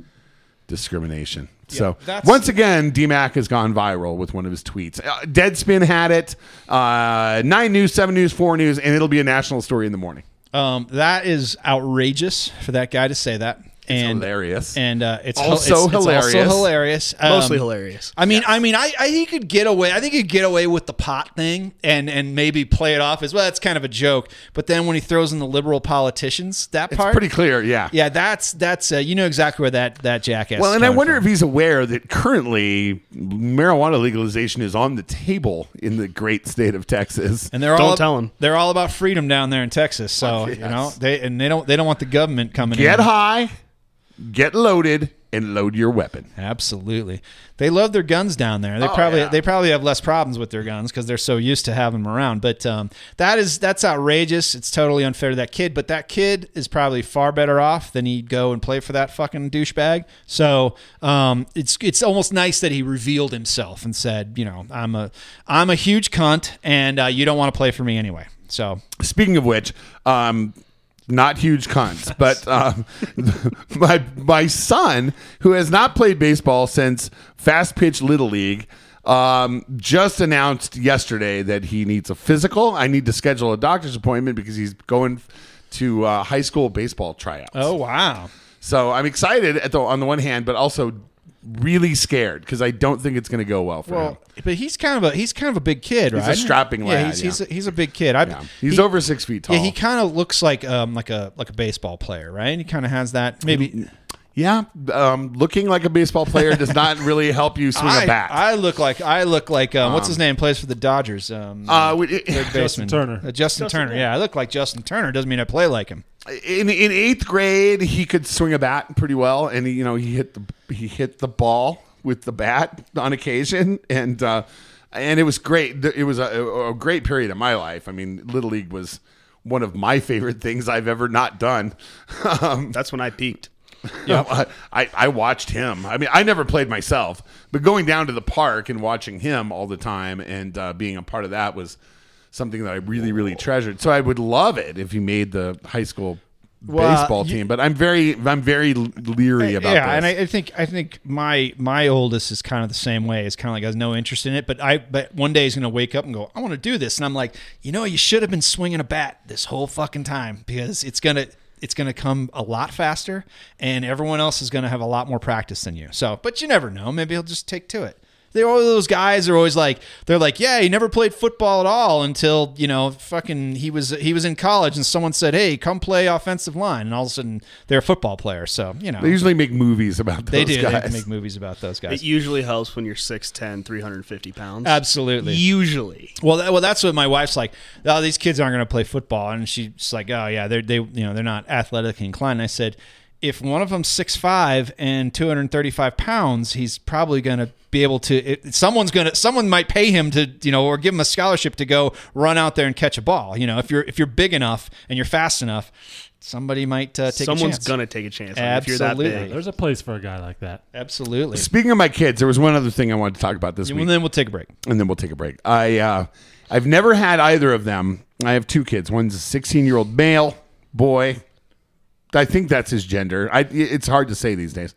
discrimination. So that's- once again, DMAC has gone viral with one of his tweets. Uh, Deadspin had it, uh, nine news, seven news, four news, and it'll be a national story in the morning. Um, that is outrageous for that guy to say that. And hilarious. and uh, it's Also it's, it's hilarious. also hilarious. Mostly Um, hilarious. I mean, I mean, I, I he could get away. I think he'd get away with the pot thing and and maybe play it off as well. That's kind of a joke. But then when he throws in the liberal politicians, that It's part, pretty clear, yeah. yeah, that's that's uh, you know exactly where that that jackass. Well, and I wonder from. if he's aware that currently marijuana legalization is on the table in the great state of Texas. And they're Don't all tell 'em. They're all about freedom down there in Texas. So Fuck you know they and they don't they don't want the government coming in. Get in. high, get loaded, and load your weapon. Absolutely, they love their guns down there. They Oh, probably yeah. they probably have less problems with their guns because they're so used to having them around. But um, that is that's outrageous. It's totally unfair to that kid. But that kid is probably far better off than he'd go and play for that fucking douchebag. So um, it's it's almost nice that he revealed himself and said, you know, I'm a I'm a huge cunt, and uh, you don't want to play for me anyway. So Speaking of which, um, not huge cunts, but um, my my son, who has not played baseball since fast pitch little league, um, just announced yesterday that he needs a physical. I need to schedule a doctor's appointment because he's going to uh, high school baseball tryouts. oh wow. So I'm excited at the, on the one hand, but also really scared because I don't think it's going to go well for him. But he's kind of a he's kind of a big kid, He's a right? strapping yeah, lad, He's, yeah. he's, a, he's a big kid. I, Yeah. He's he- over six feet tall. Yeah, he kind of looks like um like a like a baseball player, right? He kind of has that maybe. Yeah, um, looking like a baseball player does not really help you swing I, a bat. I look like I look like um, what's his name plays for the Dodgers. Um, uh, we- third baseman Turner. Uh, Justin, Turner. Yeah, I look like Justin Turner. Doesn't mean I play like him. in in eighth grade, he could swing a bat pretty well, and he, you know he hit the he hit the ball with the bat on occasion, and uh, and it was great. It was a, a great period of my life. I mean, little league was one of my favorite things I've ever not done. um, That's when I peaked. I, I I watched him. I mean, I never played myself, but going down to the park and watching him all the time and uh, being a part of that was something that I really, really treasured. So I would love it if he made the high school Well, baseball you- team. But I'm very, I'm very leery about yeah, this. and I, I think I think my my oldest is kind of the same way. It's kind of like has no interest in it. But I but one day he's gonna wake up and go, I want to do this, and I'm like, you know, you should have been swinging a bat this whole fucking time because it's gonna it's gonna come a lot faster, and everyone else is gonna have a lot more practice than you. So, but you never know. Maybe he'll just take to it. They're all those guys are always like they're like yeah he never played football at all until you know fucking he was he was in college and someone said hey come play offensive line and all of a sudden they're a football player so you know they usually make movies about those they do. guys. They make movies about those guys It usually helps when you're 6'10", 350 pounds. Absolutely. Usually. Well, that, well, that's what my wife's like. Oh, these kids aren't going to play football, and she's like, oh yeah, they're they you know they're not athletic inclined. And I said, if one of them's six five and two hundred thirty five pounds, he's probably going to be able to. It, someone's going to someone might pay him to you know or give him a scholarship to go run out there and catch a ball. You know, if you're if you're big enough and you're fast enough, somebody might uh, take Someone's a chance. gonna take a chance on you if you're that Absolutely. big. There's a place for a guy like that. Absolutely. Speaking of my kids, there was one other thing I wanted to talk about this week. And week. then we'll take a break. and then we'll take a break. I uh, I've never had either of them. I have two kids. One's a 16 year old male boy. I think that's his gender. I, it's hard to say these days.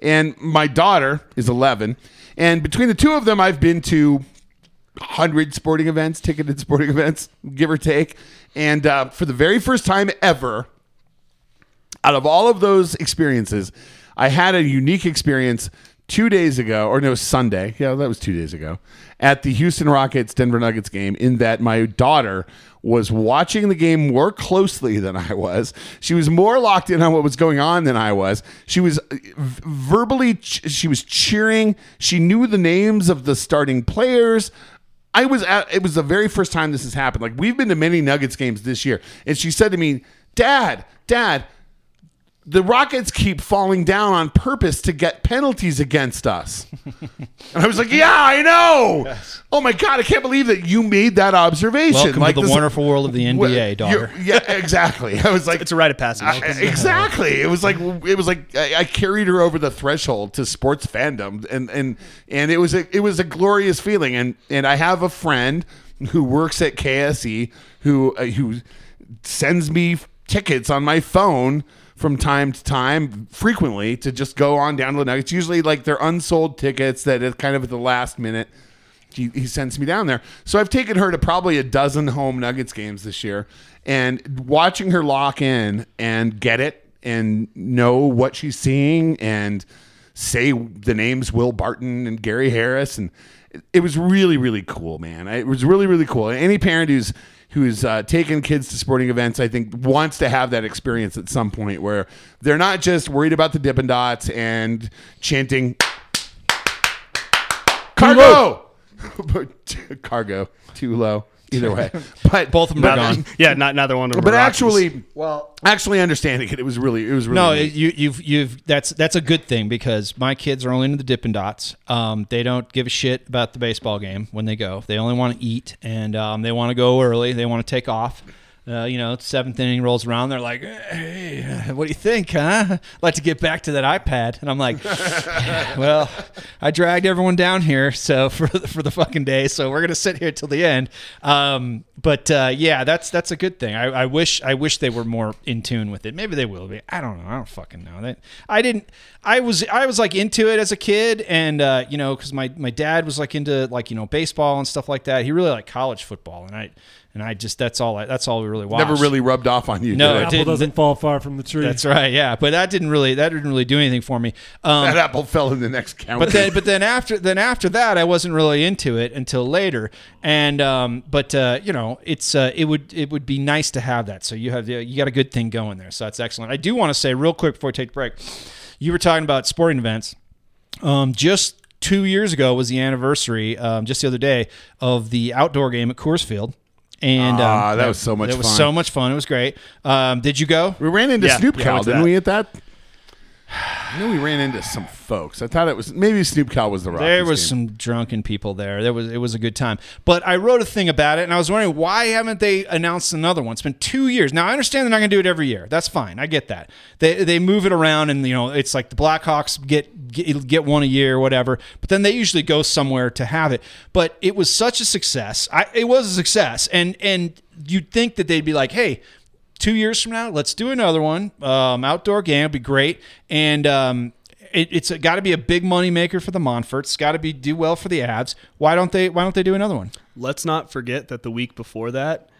And my daughter is 11. And between the two of them, I've been to 100 sporting events, ticketed sporting events, give or take. And uh, for the very first time ever, out of all of those experiences, I had a unique experience two days ago, or no, Sunday. Yeah, that was two days ago, at the Houston Rockets Denver Nuggets game, in that my daughter was watching the game more closely than I was. She was more locked in on what was going on than I was. She was uh, verbally, she was cheering. She knew the names of the starting players. I was at, it was the very first time this has happened. Like we've been to many Nuggets games this year, and she said to me, "Dad, Dad, the Rockets keep falling down on purpose to get penalties against us." and I was like, "Yeah, I know. Oh my god, I can't believe that you made that observation." Welcome like to the this- wonderful world of the Well, NBA, daughter. Yeah, exactly. I was like, It's a rite of passage. I- exactly. It was like it was like I, I carried her over the threshold to sports fandom, and and and it was a it was a glorious feeling. And and I have a friend who works at KSE who uh, who sends me tickets on my phone from time to time, frequently, to just go on down to the Nuggets. Usually, like they're unsold tickets that is kind of at the last minute. He, he sends me down there. So I've taken her to probably a dozen home Nuggets games this year, and watching her lock in and get it and know what she's seeing and say the names Will Barton and Gary Harris and it, it was really really cool, man. It was really really cool. Any parent who's who's uh, taken kids to sporting events, I think, wants to have that experience at some point where they're not just worried about the Dippin' Dots and chanting CarGo, CarGo, too low. Either way, but Both of them are gone. Yeah, not neither one of them. But are Rockies. actually, well, actually understanding it, it was really, it was really. No, neat. you, you've you've that's that's a good thing because my kids are only into the Dippin' Dots. Um, they don't give a shit about the baseball game when they go. They only want to eat and um, they want to go early. They want to take off. Uh, you know, seventh inning rolls around. They're like, "Hey, what do you think, huh? I'd like to get back to that iPad." And I'm like, "Well, I dragged everyone down here, so for the, for the fucking day, so we're gonna sit here till the end." Um, but uh, yeah, that's that's a good thing. I, I wish I wish they were more in tune with it. Maybe they will be. I don't know. I don't fucking know. That I didn't. I was I was like into it as a kid, and uh, you know, because my my dad was like into like you know baseball and stuff like that. He really liked college football, and I and I just that's all I that's all we really watched. never really rubbed off on you. No, did it it? Apple didn't. doesn't fall far from the tree. That's right. Yeah, but that didn't really that didn't really do anything for me. Um, that apple fell in the next county. but then but then after then after that I wasn't really into it until later and um but uh you know it's uh it would it would be nice to have that so you have you got a good thing going there so that's excellent I do want to say real quick before we take the break you were talking about sporting events um just two years ago was the anniversary um just the other day of the outdoor game at Coors Field and Ah, um, that was so much It was fun. so much fun. It was great. Um, did you go? we ran into Yeah, Snoop yeah, Cow, went didn't that. we? At that, I knew we ran into some folks. I thought it was maybe Snoop Cow was the Rockies There was game. some drunken people there. There was it was a good time. But I wrote a thing about it, and I was wondering why haven't they announced another one? It's been two years now. I understand they're not going to do it every year. That's fine. I get that. They they move it around, and you know it's like the Blackhawks get get, get one a year or whatever. But then they usually go somewhere to have it. But it was such a success. I, it was a success, and and you'd think that they'd be like, hey two years from now, let's do another one. Um, outdoor game would be great, and um, it, it's got to be a big money maker for the Monforts. Got to be do well for the Avs. Why don't they? Why don't they do another one? Let's not forget that the week before that,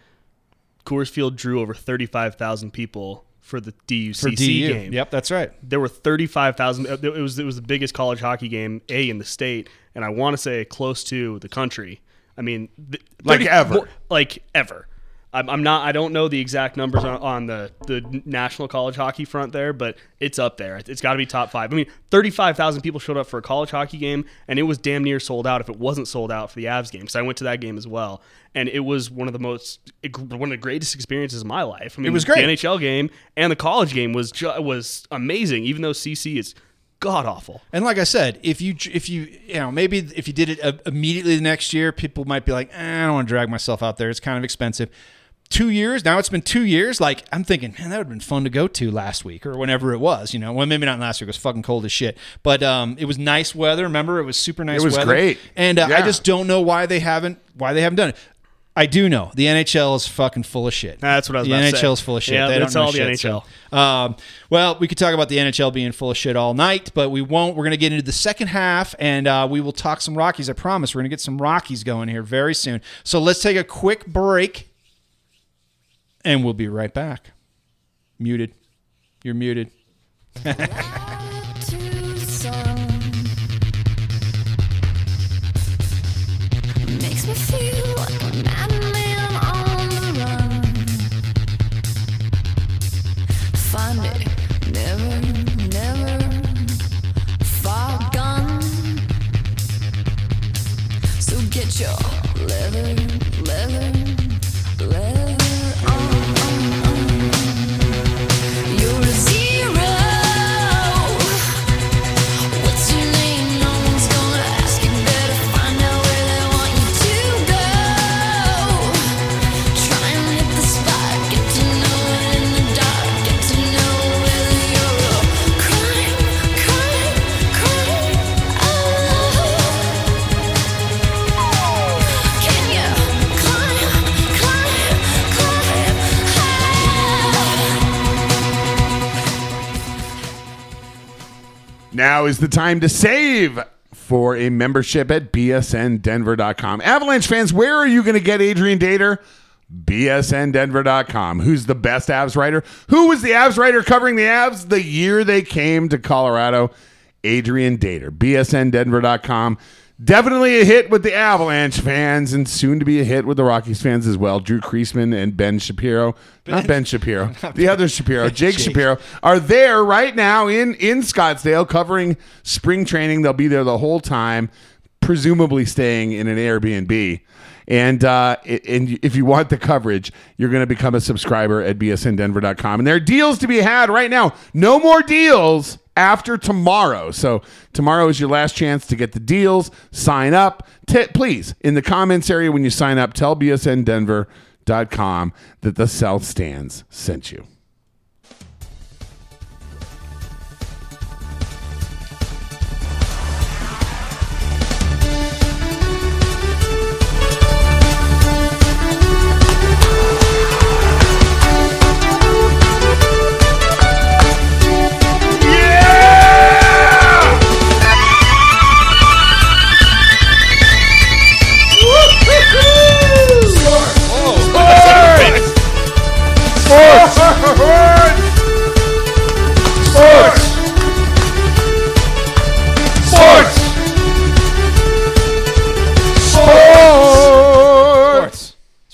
Coors Field drew over 35,000 people for the DUCC For DU. game. Yep, that's right. There were 35,000. Uh, it was it was the biggest college hockey game a in the state, and I want to say close to the country. I mean, th- Like 30 ever. like ever. I'm, I'm not. I don't know the exact numbers on, on the the national college hockey front there, but it's up there. It's got to be top five. I mean, 35,000 people showed up for a college hockey game, and it was damn near sold out. If it wasn't sold out for the Avs game, because I went to that game as well, and it was one of the most one of the greatest experiences of my life. I mean, It was great. The NHL game and the college game was ju- was amazing, even though CC is god awful. And like I said, if you if you you know maybe if you did it uh, immediately the next year, people might be like, eh, I don't want to drag myself out there. It's kind of expensive. Two years now. It's been two years. Like I'm thinking, man, that would have been fun to go to last week or whenever it was. You know, well maybe not last week. It was fucking cold as shit. But um, it was nice weather. Remember, it was super nice. It was weather. great. And uh, I just don't know why they haven't why they haven't done it. I do know the NHL is fucking full of shit. That's what I was The about to say. NHL is full of shit. Yeah, they that's don't know all the shit, so- NHL. um, well, we could talk about the NHL being full of shit all night, but we won't. We're going to get into the second half, and uh, we will talk some Rockies. I promise. We're going to get some Rockies going here very soon. So let's take a quick break, and we'll be right back. Muted. You're muted. Makes me feel Now is the time to save for a membership at bsndenver.com. Avalanche fans, where are you going to get Adrian Dater? bsndenver.com. Who's the best Avs writer? Who was the Avs writer covering the Avs the year they came to Colorado? Adrian Dater. bsndenver.com. Definitely a hit with the Avalanche fans and soon to be a hit with the Rockies fans as well. Drew Creasman and Ben Shapiro. Not Ben Shapiro. the other Shapiro, Jake, Shapiro, are there right now in, in Scottsdale covering spring training. They'll be there the whole time, presumably staying in an Airbnb. And uh, and if you want the coverage, you're going to become a subscriber at bsndenver.com. And there are deals to be had right now. No more deals after tomorrow. So tomorrow is your last chance to get the deals. Sign up. T- please, in the comments area when you sign up, tell bsndenver.com that the South Stands sent you.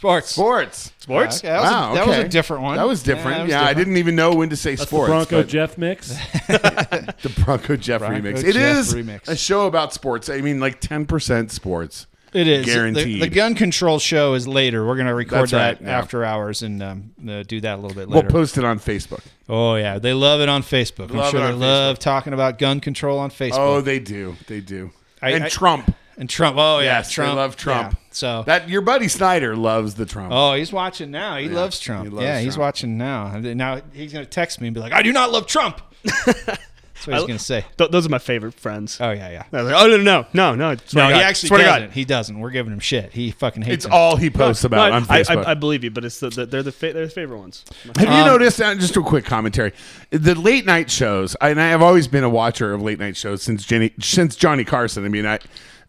Sports. Sports. Sports. Sports? Yeah, that, was Wow, a, that was okay. a different one. That was different. that was Yeah, I different. didn't even know when to say That's sports. the Bronco but- Jeff mix. The Bronco Jeff Bronco remix. It Jeff is remix. a show about sports. I mean, like 10% sports. It is The- Guaranteed. The, gun control show is later. We're going to record That's right, that yeah. after hours and um, uh, do that a little bit later. We'll post it on Facebook. oh yeah, they love it on Facebook. I'm sure it they on love talking about gun control on Facebook. Oh, they do. They do. I- and I- Trump. and Trump. Oh yeah, Yes, they Trump. love Trump. Yeah. So That your buddy Snyder loves the Trump. Oh, he's watching now. He loves Trump. he loves yeah, he's watching now. Now he's going to text me and be like, "I do not love Trump." That's what he's going to say. Th- those are my favorite friends. Oh yeah, yeah. Like, oh no, no, no, no. No, he actually Swear doesn't. He doesn't. We're giving him shit. He fucking hates it's him. all he posts about No, on I, Facebook. I, I believe you, but it's the, the, they're the fa- they're the favorite ones. Have you Um, noticed? Uh, just a quick commentary. The late night shows, and I have always been a watcher of late night shows since Jenny, since Johnny Carson. I mean, I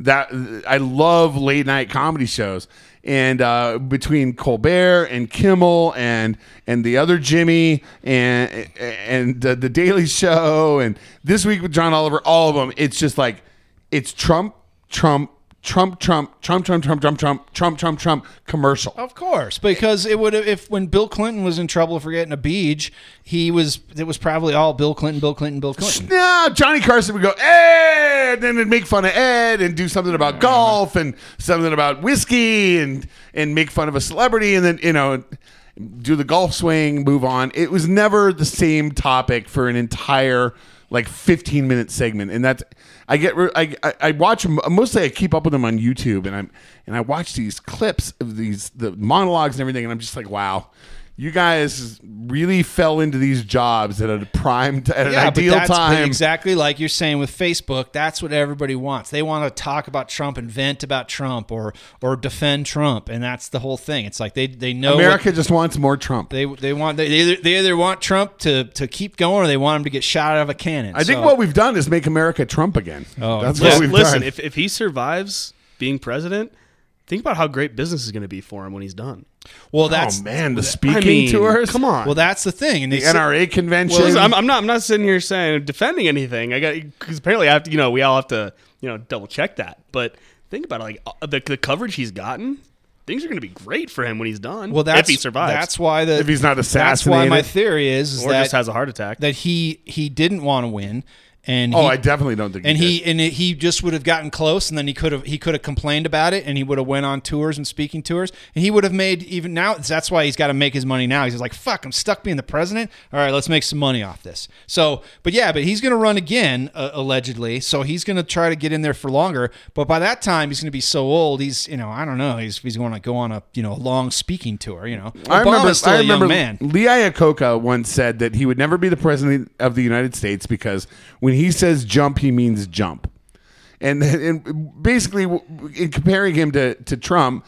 that I love late night comedy shows, and uh, between Colbert and Kimmel and and the other Jimmy and and uh, the Daily Show and this week with John Oliver, all of them. It's just like it's Trump, Trump. Trump, Trump, Trump, Trump, Trump, Trump, Trump, Trump, Trump, Trump commercial. Of course, because it would have if when Bill Clinton was in trouble for getting a beach, he was it was probably all Bill Clinton, Bill Clinton, Bill Clinton. No, Johnny Carson would go, Ed, and then it'd make fun of Ed and do something about golf and something about whiskey and and make fun of a celebrity and then you know do the golf swing, move on. It was never the same topic for an entire like 15 minute segment, and that's I get I, I watch mostly. I keep up with them on YouTube, and I'm and I watch these clips of these the monologues and everything, and I'm just like, wow. You guys really fell into these jobs at a prime, at an Yeah, but ideal that's time. exactly like you're saying with Facebook. That's what everybody wants. They want to talk about Trump and vent about Trump or or defend Trump, and that's the whole thing. It's like they they know what- America just wants more Trump. they they want they either, they either want Trump to to keep going or they want him to get shot out of a cannon. I think what we've done is make America Trump again. Oh, That's yeah. what we've Listen, done. if, if he survives being president, think about how great business is going to be for him when he's done. well that's oh man, the speaking I mean, tours. Come on. well that's the thing. And the they NRA convention. Listen, I'm, I'm not. I'm not sitting here saying defending anything. I got because apparently I have to. You know, we all have to. You know, double check that. But think about it. Like uh, the, the coverage he's gotten, things are going to be great for him when he's done. well that's if he survives, That's why the If he's not assassinated. That's why my theory is, is or that just has a heart attack. that he he didn't want to win. And oh, he, I definitely don't think. and he, he and it, he just would have gotten close, and then he could have he could have complained about it, and he would have went on tours and speaking tours, and he would have made even now. That's why he's got to make his money now. He's like, "Fuck, I'm stuck being the president. All right, let's make some money off this." So, but yeah, but he's going to run again uh, allegedly, so he's going to try to get in there for longer. But by that time, he's going to be so old. He's you know I don't know. He's he's going to go on a you know a long speaking tour. You know, I Obama's remember. still I remember. man. Lee Iacocca once said that he would never be the president of the United States because when he says jump, he means jump. And, and basically, in comparing him to, to Trump,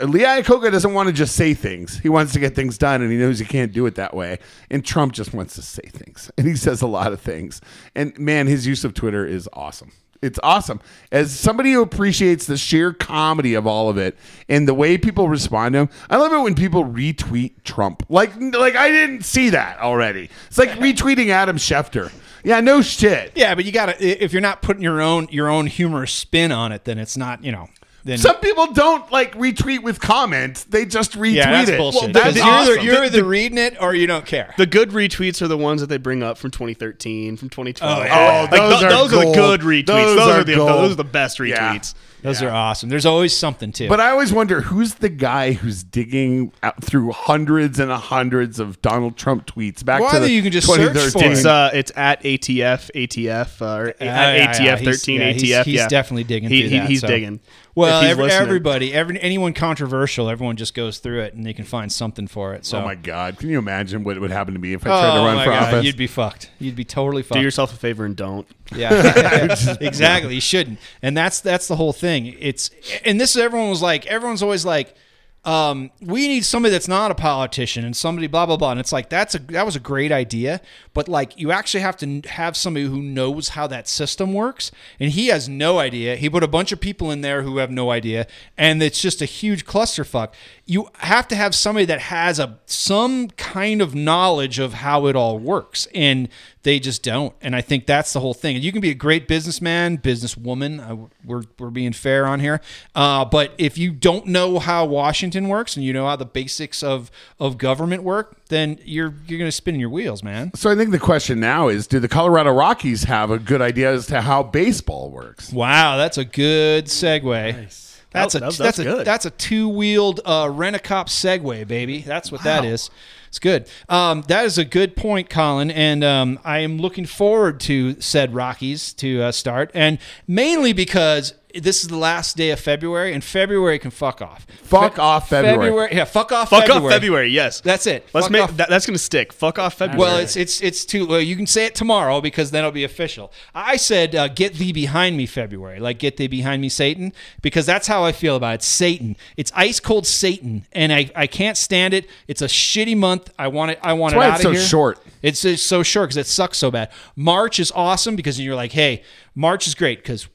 Lee Iacocca doesn't want to just say things. He wants to get things done, and he knows he can't do it that way. And Trump just wants to say things, and he says a lot of things. And man, his use of Twitter is awesome. It's awesome. As somebody who appreciates the sheer comedy of all of it and the way people respond to him, I love it when people retweet Trump. Like, like I didn't see that already. It's like retweeting Adam Schefter. Yeah, no shit. Yeah, but you got to if you're not putting your own your own humorous spin on it, then it's not you know. Then Some people don't like retweet with comments; they just retweet yeah, that's it. bullshit. Well, that's 'Cause you're, either, you're either reading it or you don't care. The good retweets are the ones that they bring up from 2013, from 2012. Oh, yeah. Like, those th- are those are the good retweets. Those Those, are are, the gold. those are the best Yeah. retweets. Those are awesome. There's always something too. But I always wonder who's the guy who's digging out through hundreds and hundreds of Donald Trump tweets back Well, to either the you can just search 2013. for It's uh, it's at ATF ATF uh, or Yeah, at yeah, ATF yeah. He's- 13 yeah, ATF. he's- he's yeah. definitely digging He, through he- that, He's so. digging. Well, every, everybody, every, anyone controversial, everyone just goes through it and they can find something for it. So, Oh my God! Can you imagine what would happen to me if I tried to Oh run my for God, office? you'd be fucked. You'd be totally fucked. Do yourself a favor and don't. Yeah, exactly. You shouldn't, and that's that's the whole thing. It's and this everyone was like, everyone's always like, um, we need somebody that's not a politician and somebody blah blah blah. And it's like that's a that was a great idea, but like you actually have to have somebody who knows how that system works, and he has no idea. He put a bunch of people in there who have no idea, and it's just a huge clusterfuck. You have to have somebody that has a some kind of knowledge of how it all works, and they just don't. And I think that's the whole thing. And you can be a great businessman, businesswoman. Uh, we're, we're being fair on here. Uh, but if you don't know how Washington works and you know how the basics of, of government work, then you're you're going to spin your wheels, man. so I think the question now is: Do the Colorado Rockies have a good idea as to how baseball works? Wow, that's a good segue. That's a That- that- that's, that's a good. that's a two wheeled uh, rent a cop Segway, baby. That's what that is. It's good. Um, that is a good point, Colin, and um, I am looking forward to said Rockies to uh, start, and mainly because this is the last day of February, and February can fuck off. Fuck off February. Yeah, fuck off. Fuck February. off February. Yes, That's it. Let's Fuck make off. that, that's gonna stick. Fuck off February. Well, it's it's it's too. Well, you can say it tomorrow because then it'll be official. I said, uh, "Get thee behind me, February." Like, get thee behind me, Satan, because that's how I feel about it. Satan. It's ice cold Satan, and I, I can't stand it. It's a shitty month. I want it. I want That's why it out it's of so here. short. It's just so short because it sucks so bad. March is awesome because you're like, hey, March is great because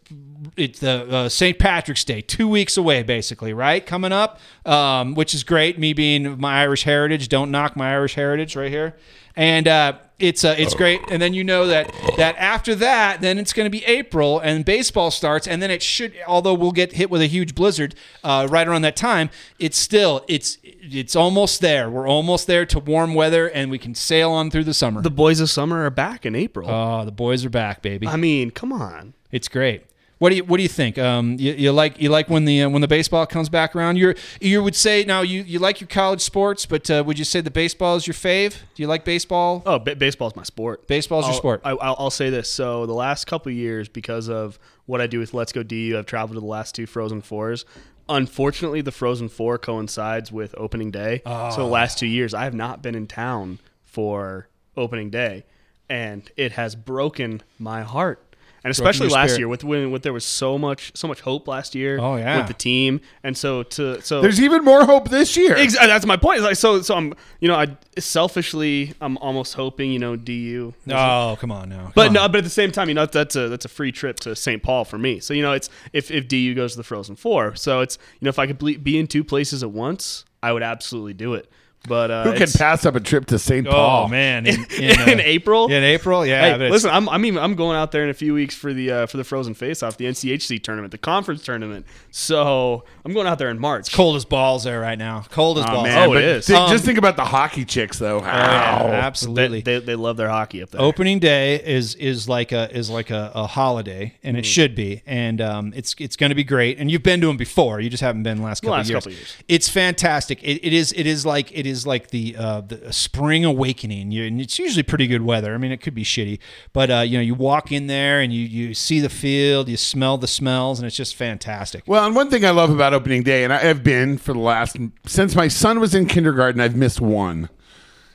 it's the uh, St. Patrick's Day, two weeks away, basically, right? Coming up, um, which is great. Me being my Irish heritage, don't knock my Irish heritage right here, and uh, it's uh, it's great. And then you know that that after that, then it's going to be April and baseball starts, and then it should. Although we'll get hit with a huge blizzard uh, right around that time, it's still it's it's almost there. We're almost there to warm weather, and we can sail on through the summer. the boys of summer are back in April. Oh, the boys are back, baby. I mean, come on. It's great. What do you What do you think? Um, you, you like you like when the uh, when the baseball comes back around? You you would say now you, you like your college sports, but uh, would you say the baseball is your fave? Do you like baseball? Oh, ba- baseball's my sport. Baseball's your I'll- sport. I, I'll, I'll say this. So the last couple of years, because of what I do with Let's Go DU, I've traveled to the last two Frozen Fours. Unfortunately, the Frozen Four coincides with opening day. So the last two years, I have not been in town for opening day, and it has broken my heart. And especially last spirit. year, with when with there was so much so much hope last year. Oh, yeah. with the team, and so to so There's even more hope this year. Ex- uh, that's my point. Like so, so I'm, you know, I selfishly, I'm almost hoping, you know, DU. oh, come on now. Come But on. no, but at the same time, you know, that's a that's a free trip to St. Paul for me. So you know, it's if if DU goes to the Frozen Four, so it's you know, if I could ble- be in two places at once, I would absolutely do it. But uh, Who can pass up a trip to St. Oh Paul? man, in, in, uh, in April? In April, yeah. Hey, but listen, I'm I'm even I'm going out there in a few weeks for the uh, for the Frozen Face Off, the NCHC tournament, the conference tournament. So I'm going out there in March. cold as balls there right now. Cold as Oh, balls. man, Oh, it but is. thi- Um, just think about the hockey chicks, though. Oh, yeah, absolutely. They, they, they love their hockey up there. Opening day is is like a is like a, a holiday, and Mm. it should be, and um, it's it's going to be great. And you've been to them before; you just haven't been the last couple last of years. couple of years. It's fantastic. It, it is it is like it is like the uh, the spring awakening. You, and it's usually pretty good weather. I mean, it could be shitty, but uh, you know, you walk in there and you you see the field, you smell the smells, and it's just fantastic. Well, and one thing I love about opening day, and I have been for the last since my son was in kindergarten, I've missed one.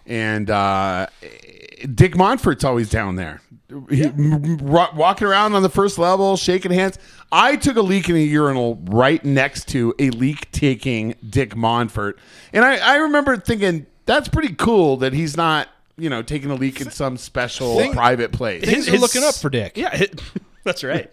And uh, Dick Monfort's always down there. He- m- walking around on the first level, shaking hands. I took a leak in a urinal right next to a leak taking Dick Monfort, and I, I remember thinking that's pretty cool that he's not you know taking a leak in some special Thing- private place. Things are looking up for Dick. Yeah, hi- that's right.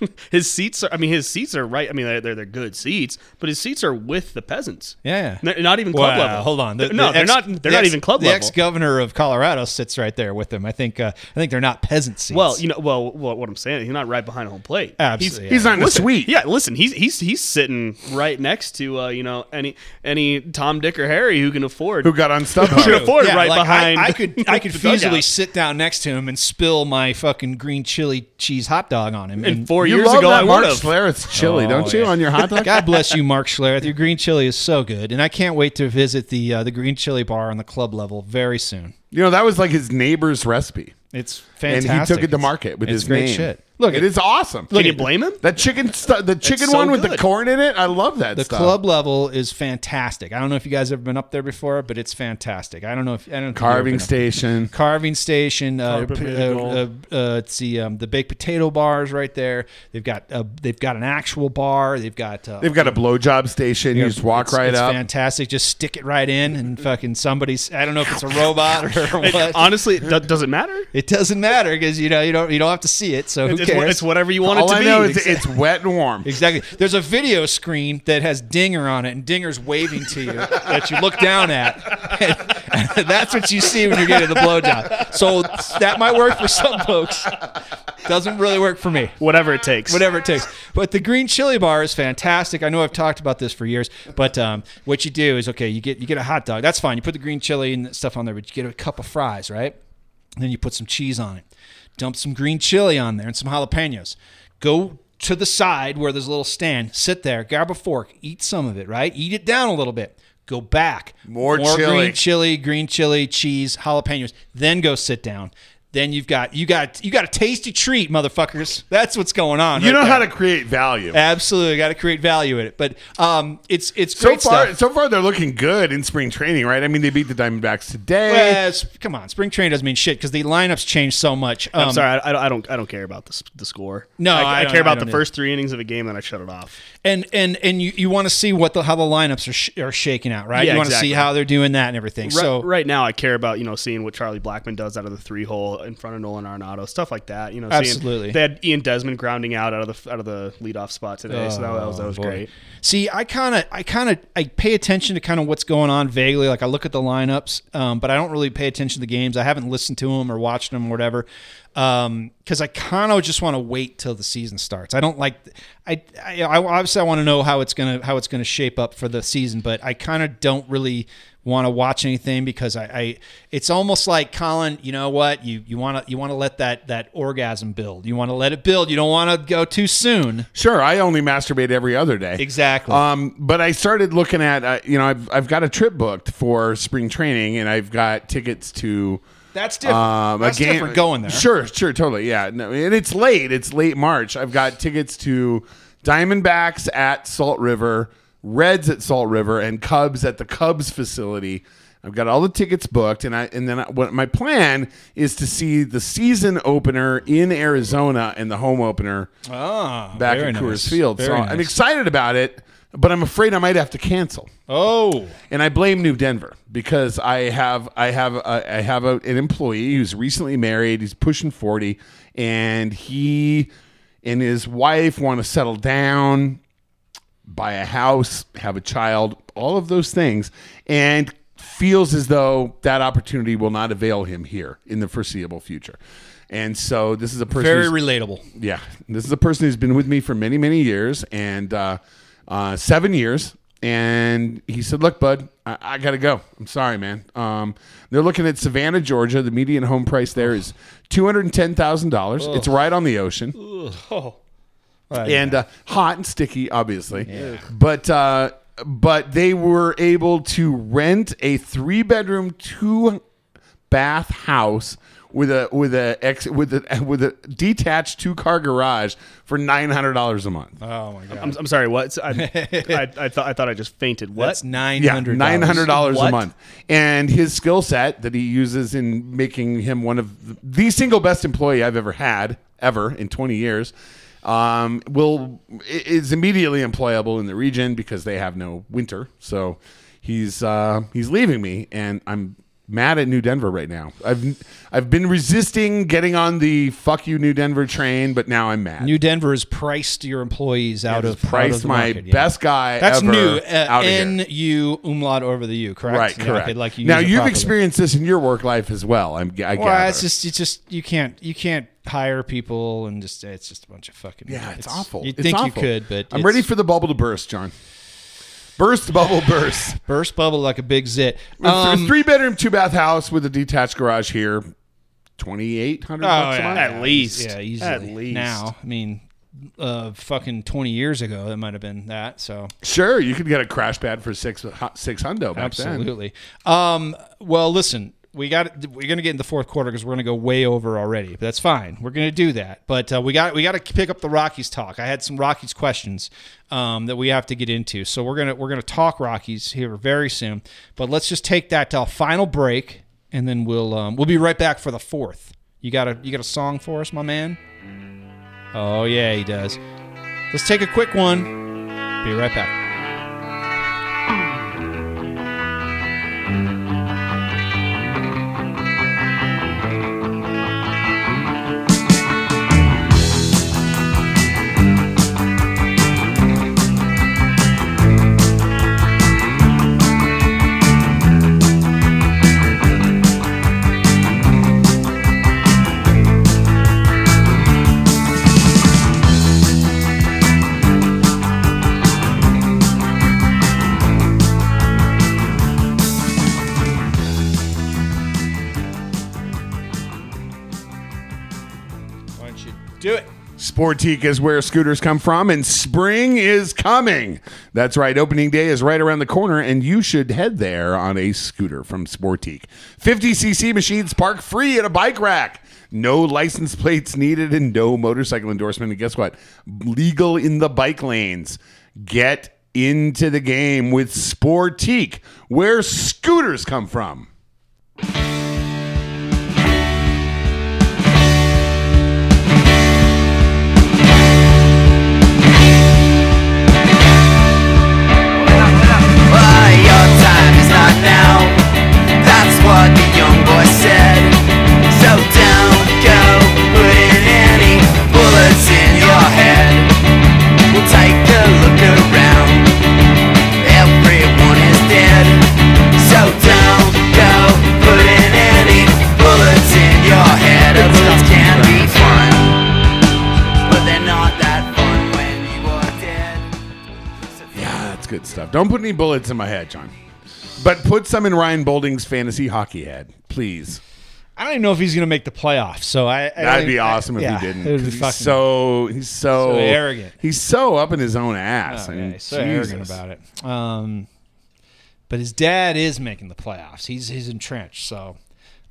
his seats are. I mean, his seats are right. I mean, they're they're, they're good seats, but his seats are with the peasants. Yeah. They're not even club Wow, level. Hold on. The- no, the they're ex- not. They're not ex- even club the level. The ex-governor of Colorado sits right there with them. I think. Uh, I think they're not peasant seats. well, you know, well, well, what I'm saying, he's not right behind home plate. Absolutely, he's yeah. not in the Listen, suite. Yeah, listen, he's he's he's sitting right next to uh, you know any any Tom, Dick, or Harry who can afford Who got on Should StubHub? afford Yeah, right like, behind. I, I could I could feasibly sit down next to him and spill my fucking green chili cheese hot dog on him. And four You years love ago, I that Mark would have. Schlereth's chili, Oh, don't you, yeah. on your hot dog? God bless you, Mark Schlereth. Your green chili is so good, and I can't wait to visit the uh, the green chili bar on the club level very soon. You know that was like his neighbor's recipe, It's fantastic. and he took it to market with it's his great name. shit. Look, it is awesome. Can you blame him? That chicken, stu- the chicken so one with the good. corn in it. I love that The stuff. club level is fantastic. I don't know if you guys ever been up there before, but it's fantastic. I don't know if I don't know you've ever been carving up there. station. carving station. Uh, Carpet p- bagel. uh, uh, uh, it's the um, the baked potato bars right there. They've got uh, they've got an actual bar. They've got uh, They've got a blowjob station. You just walk it's- right it's up. Fantastic. Just stick it right in, and fucking somebody's. I don't know if it's a robot or what. Honestly, do- does it matter? it doesn't matter because you know you don't you don't have to see it. So who It's, cares? it's whatever you want All it to I be. know is it's wet and warm. Exactly. There's a video screen that has Dinger on it, and Dinger's waving to you that you look down at. And that's what you see when you're getting the blowjob. So that might work for some folks. Doesn't really work for me. whatever it takes. Whatever it takes. But the green chili bar is fantastic. I know I've talked about this for years, but um, what you do is okay, you get you get a hot dog. That's fine. You put the green chili and stuff on there, but you get a cup of fries, right? And then you put some cheese on it. Dump some green chili on there and some jalapenos. Go to the side where there's a little stand. Sit there, grab a fork, eat some of it, right? Eat it down a little bit. Go back. More More chili. green chili, green chili, cheese, jalapenos. Then go sit down. Then you've got you got you got a tasty treat, motherfuckers. That's what's going on. You right know how to create value. Absolutely, got to create value in it. But um, it's it's So far, stuff. so far they're looking good in spring training, right? I mean, they beat the Diamondbacks today. Well, come on, spring training doesn't mean shit because the lineups change so much. I'm Um, sorry, I, I don't, I don't, care about the, the score. No, I, I I care about don't the first three innings of a game, then I shut it off. And and and you, you want to see what the how the lineups are sh- are shaking out, right? Yeah, you want to exactly. see how they're doing that and everything. Right, so right now, I care about you know seeing what Charlie Blackmon does out of the three hole in front of Nolan Arenado, stuff like that. You know, Absolutely. they had Ian Desmond grounding out out of the out of the leadoff spot today, so that, that was that was Oh, boy. great. See, I kind of, I kind of, I pay attention to kind of what's going on vaguely. Like I look at the lineups, um, but I don't really pay attention to the games. I haven't listened to them or watched them or whatever, because I kind of just want to wait till the season starts. I don't like, I, I, I obviously I want to know how it's gonna, how it's gonna shape up for the season, but I kind of don't really want to watch anything because I, I, it's almost like Colin. You know what? You, you want to, you want to let that that orgasm build. You want to let it build. You don't want to go too soon. Sure, I only masturbate every other day. Exactly. Um, but I started looking at, uh, you know, I've, I've got a trip booked for spring training, and I've got tickets to. That's different. Um, That's a game, different going there. Sure, sure, totally, yeah. No, and it's late. It's late March. I've got tickets to Diamondbacks at Salt River, Reds at Salt River, and Cubs at the Cubs facility. I've got all the tickets booked, and I and then I, what my plan is to see the season opener in Arizona and the home opener Ah, back very at Coors. Field. Very so nice. I'm excited about it, but I'm afraid I might have to cancel. Oh, And I blame New Denver because I have I have a, I have a, an employee who's recently married. He's pushing forty, and he and his wife want to settle down, buy a house, have a child, all of those things, and feels as though that opportunity will not avail him here in the foreseeable future. And so this is a person very relatable. yeah, this is a person who's been with me for many, many years, and uh, uh, seven years. And he said, "Look, bud, I, I got to go. I'm sorry, man. Um, they're looking at Savannah, Georgia. The median home price there is two hundred and ten thousand dollars. It's right on the ocean, and uh, hot and sticky, obviously. But uh, but they were able to rent a three bedroom, two bath house with a with a ex with a with a detached two car garage for nine hundred dollars a month. Oh my god. I'm, I'm sorry. What? I, I, I thought I thought I just fainted. What? That's nine Yeah, nine hundred dollars a month, and his skill set that he uses in making him one of the, the single best employee I've ever had ever in twenty years. Um, will is immediately employable in the region because they have no winter. So he's uh, he's leaving me, and I'm mad at New Denver right now. I've I've been resisting getting on the fuck you New Denver train, but now I'm mad. New Denver has priced your employees out Has of out priced of the my market, yeah. best guy. That's ever new. Uh, out. N U umlaut over the U. Correct. Right, Yeah, correct. okay, like you now you've properly. experienced this in your work life as well. I'm, I Well, gather. it's just it's just you can't you can't hire people and just it's just a bunch of fucking yeah, it's, awful. You think awful. you could, but I'm ready for the bubble to burst, John. Burst bubble burst. burst bubble like a big zit. Um, three bedroom, two bath house with a detached garage here. Twenty eight hundred Oh, bucks a yeah. month. At least. yeah, easily. At least. Now, I mean, uh, fucking twenty years ago, that might have been that. So Sure, you could get a crash pad for six six hundo back then. absolutely. Um, well, listen, we got we're gonna get in the fourth quarter because we're gonna go way over already, but that's fine. We're gonna do that, but uh, we got we got to pick up the Rockies talk. I had some Rockies questions um, that we have to get into, so we're gonna we're gonna talk Rockies here very soon. But let's just take that to a final break, and then we'll um, we'll be right back for the fourth. You got a you got a song for us, my man? Oh yeah, he does. Let's take a quick one. Be right back. Sportique is where scooters come from, and spring is coming. That's right. Opening day is right around the corner, and you should head there on a scooter from Sportique. 50cc machines park free at a bike rack. No license plates needed and no motorcycle endorsement. And guess what? Legal in the bike lanes. Get into the game with Sportique, where scooters come from. Now. That's what the young boy said. So don't go putting any bullets in your head. We'll take a look around. Everyone is dead. So don't go putting any bullets in your head. Bullets can be fun, but they're not that fun when you are dead. Yeah, that's good stuff. Don't put any bullets in my head, John. But put some in Ryan Bolding's fantasy hockey head, please. I don't even know if he's going to make the playoffs. So I, I that'd be awesome if yeah, he didn't. It would be he's so he's so, so arrogant. He's so up in his own ass. Oh, I yeah, mean, he's so arrogant about it. Um, but his dad is making the playoffs. He's he's entrenched. So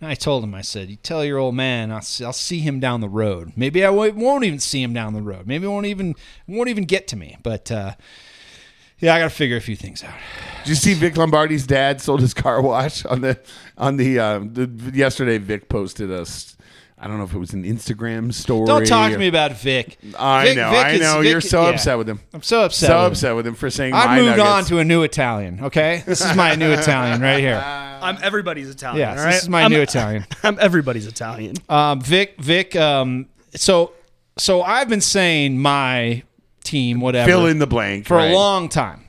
and I told him, I said, "You tell your old man, I'll see, I'll see him down the road. Maybe I won't won't even see him down the road. Maybe it won't even won't even get to me. But uh, yeah, I got to figure a few things out. Did you see Vic Lombardi's dad sold his car wash on the on the, uh, the yesterday? Vic posted us. I don't know if it was an Instagram story. Don't talk to or- me about Vic. I Vic- know, Vic I is- know. Vic- You're so yeah. upset with him. I'm so upset. So with him. upset with him for saying. I've my moved on to a new Italian. Okay, this is my new Italian right here. I'm everybody's Italian. Yes, all right? this is my I'm- new Italian. I'm everybody's Italian. Um, Vic, Vic. Um, so, so I've been saying my team, whatever, fill in the blank for right. a long time,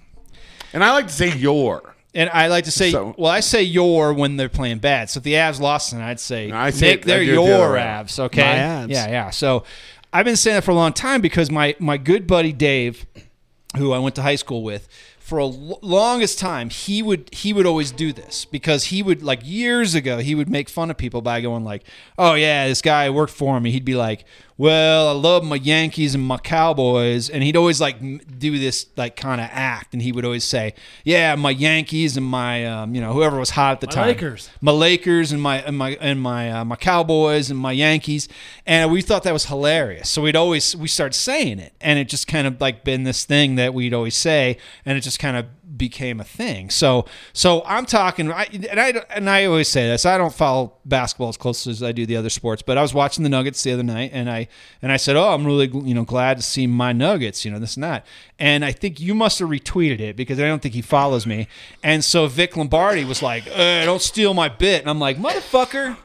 And I like to say your. and I like to say, So- well, I say your when they're playing bad. So if the Avs lost, then I'd say, I say Nick, they're the your way. Avs. Okay, My Avs. yeah, yeah. So I've been saying that for a long time because my my good buddy Dave, who I went to high school with, for a l- longest time he would he would always do this because he would like years ago he would make fun of people by going like oh yeah this guy worked for me he'd be like well i love my yankees and my cowboys and he'd always like m- do this like kind of act and he would always say yeah my yankees and my um, you know whoever was hot at the My time Lakers. my Lakers and my and my and my uh, my Cowboys and my Yankees, and we thought that was hilarious. So we'd always we started saying it, and it just kind of like been this thing that we'd always say, and it just kind of became a thing. So so I'm talking, I, and I and I always say this. I don't follow basketball as close as I do the other sports, but I was watching the Nuggets the other night, and I and I said, oh, I'm really you know glad to see my Nuggets, you know this and that, and I think you must have retweeted it because I don't think he follows me, and so Vic Lombardi was like, uh, don't steal my bit, and I'm like, motherfucker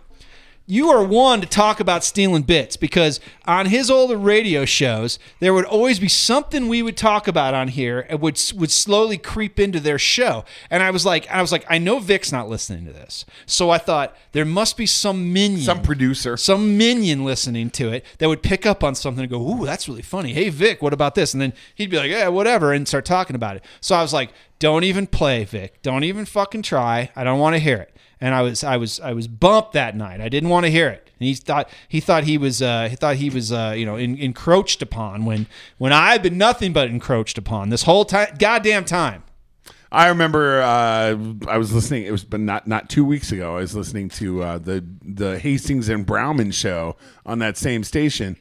you are one to talk about stealing bits because on his older radio shows there would always be something we would talk about on here and would would slowly creep into their show and i was like i was like i know vic's not listening to this so i thought there must be some minion Some producer. some minion listening to it that would pick up on something and go, "Ooh, that's really funny." Hey, Vic, what about this? And then he'd be like, "Yeah, whatever," and start talking about it. So I was like, "Don't even play, Vic. Don't even fucking try. I don't want to hear it." And I was, I was, I was bumped that night. I didn't want to hear it. And he thought he thought he was, uh, he thought he was, uh, you know, en- encroached upon when when I've been nothing but encroached upon this whole time, goddamn time. I remember uh, I was listening. It was, but not not two weeks ago. I was listening to uh, the the Hastings and Browman show on that same station,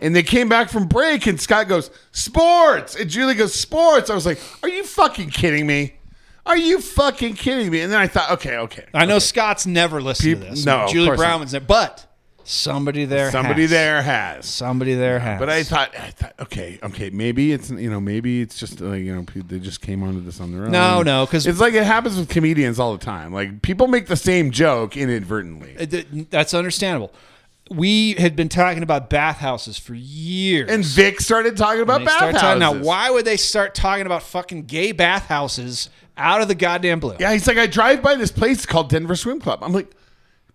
and they came back from break, and Scott goes sports, and Julie goes sports. I was like, "Are you fucking kidding me? Are you fucking kidding me?" And then I thought, "Okay, okay, I know Scott's never listened Peop- to this. no, Julie course not. Browman's there, but somebody there, somebody has. there has." somebody there has. But I thought, I thought, okay, okay, maybe it's you know, maybe it's just like you know, they just came onto this on their own. No, no, because it's like it happens with comedians all the time. Like people make the same joke inadvertently. That's understandable. We had been talking about bathhouses for years. And Vic started talking about bathhouses. now, why would they start talking about fucking gay bathhouses out of the goddamn blue? Yeah, he's like, I drive by this place called Denver Swim Club. I'm like,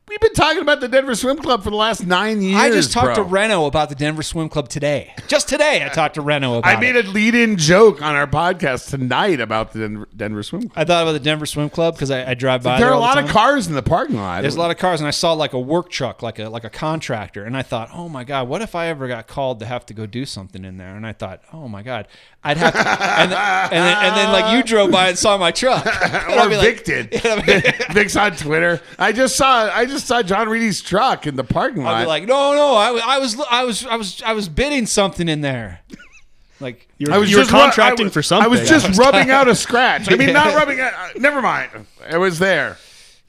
we've been talking about the Denver Swim Club for the last nine years. I just talked bro. to Reno about the Denver Swim Club today. Just today, I talked to Reno about I made it. a lead-in joke on our podcast tonight about the Denver, Denver Swim Club. I thought about the Denver Swim Club because I, I drive by. There are a lot of cars in the parking lot. There's a lot of cars, and I saw like a work truck, like a like a contractor, and I thought, oh my god, what if I ever got called to have to go do something in there? And I thought, oh my god, I'd have to, and, then, and then and then like you drove by and saw my truck, or Vic like, did. Vic's on Twitter. I just saw I just saw John Reedy's truck in the parking lot. I'd be like, no, no, I, was- I was I was I was I was bidding something in there, like You were, I was you were just ru- contracting I was- for something. I was just rubbing out a scratch. I mean, not rubbing out. uh, Never mind. It was there.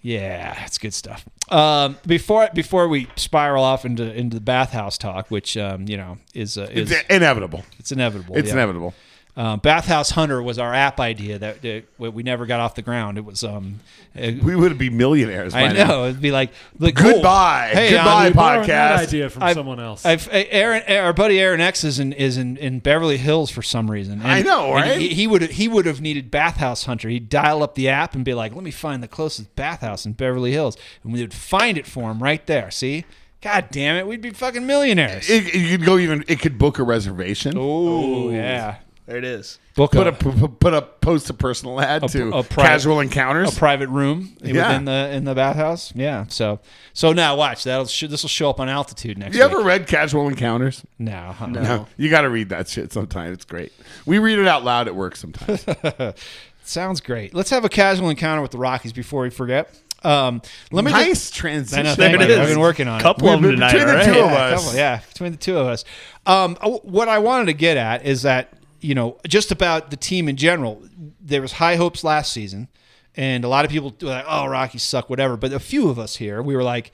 Yeah, it's good stuff. Um, before before we spiral off into into the bathhouse talk, which um, you know is uh, is It's inevitable. it's inevitable. It's yeah. inevitable. Um, Bathhouse Hunter was our app idea that, that we never got off the ground. It was um, uh, We would be millionaires. I by now. know it'd be like, like Goodbye. oh, hey, Goodbye, I'm- podcast. idea from I've- someone else. I've, uh, Aaron, our buddy Aaron X is in is in, in Beverly Hills for some reason. And- I know, right? He, he would he would have needed Bathhouse Hunter. He'd dial up the app and be like, "Let me find the closest bathhouse in Beverly Hills," and we would find it for him right there. See, God damn it, we'd be fucking millionaires. It, you could go even. It could book a reservation. oh yeah, There it is. book Put a, a p- put a post a personal ad A- to a pri- casual encounters. a private room Yeah. within the in the bathhouse. Yeah, so so now watch that'll sh- this will show up on altitude next. you week. ever read Casual Encounters? No, huh? No. You got to read that shit sometime. It's great. We read it out loud at work sometimes. Sounds great. Let's have a casual encounter with the Rockies before we forget. Um, let me nice Just, transition. I know, There thank it you. is. I've been working on it. Couple We've of them tonight, between the right? two it. of Yeah, us. couple- yeah, between the two of us. Um, what I wanted to get at is that you know just about the team in general. There was high hopes last season, and a lot of people were like, "Oh, Rockies suck," whatever. But a few of us here, we were like.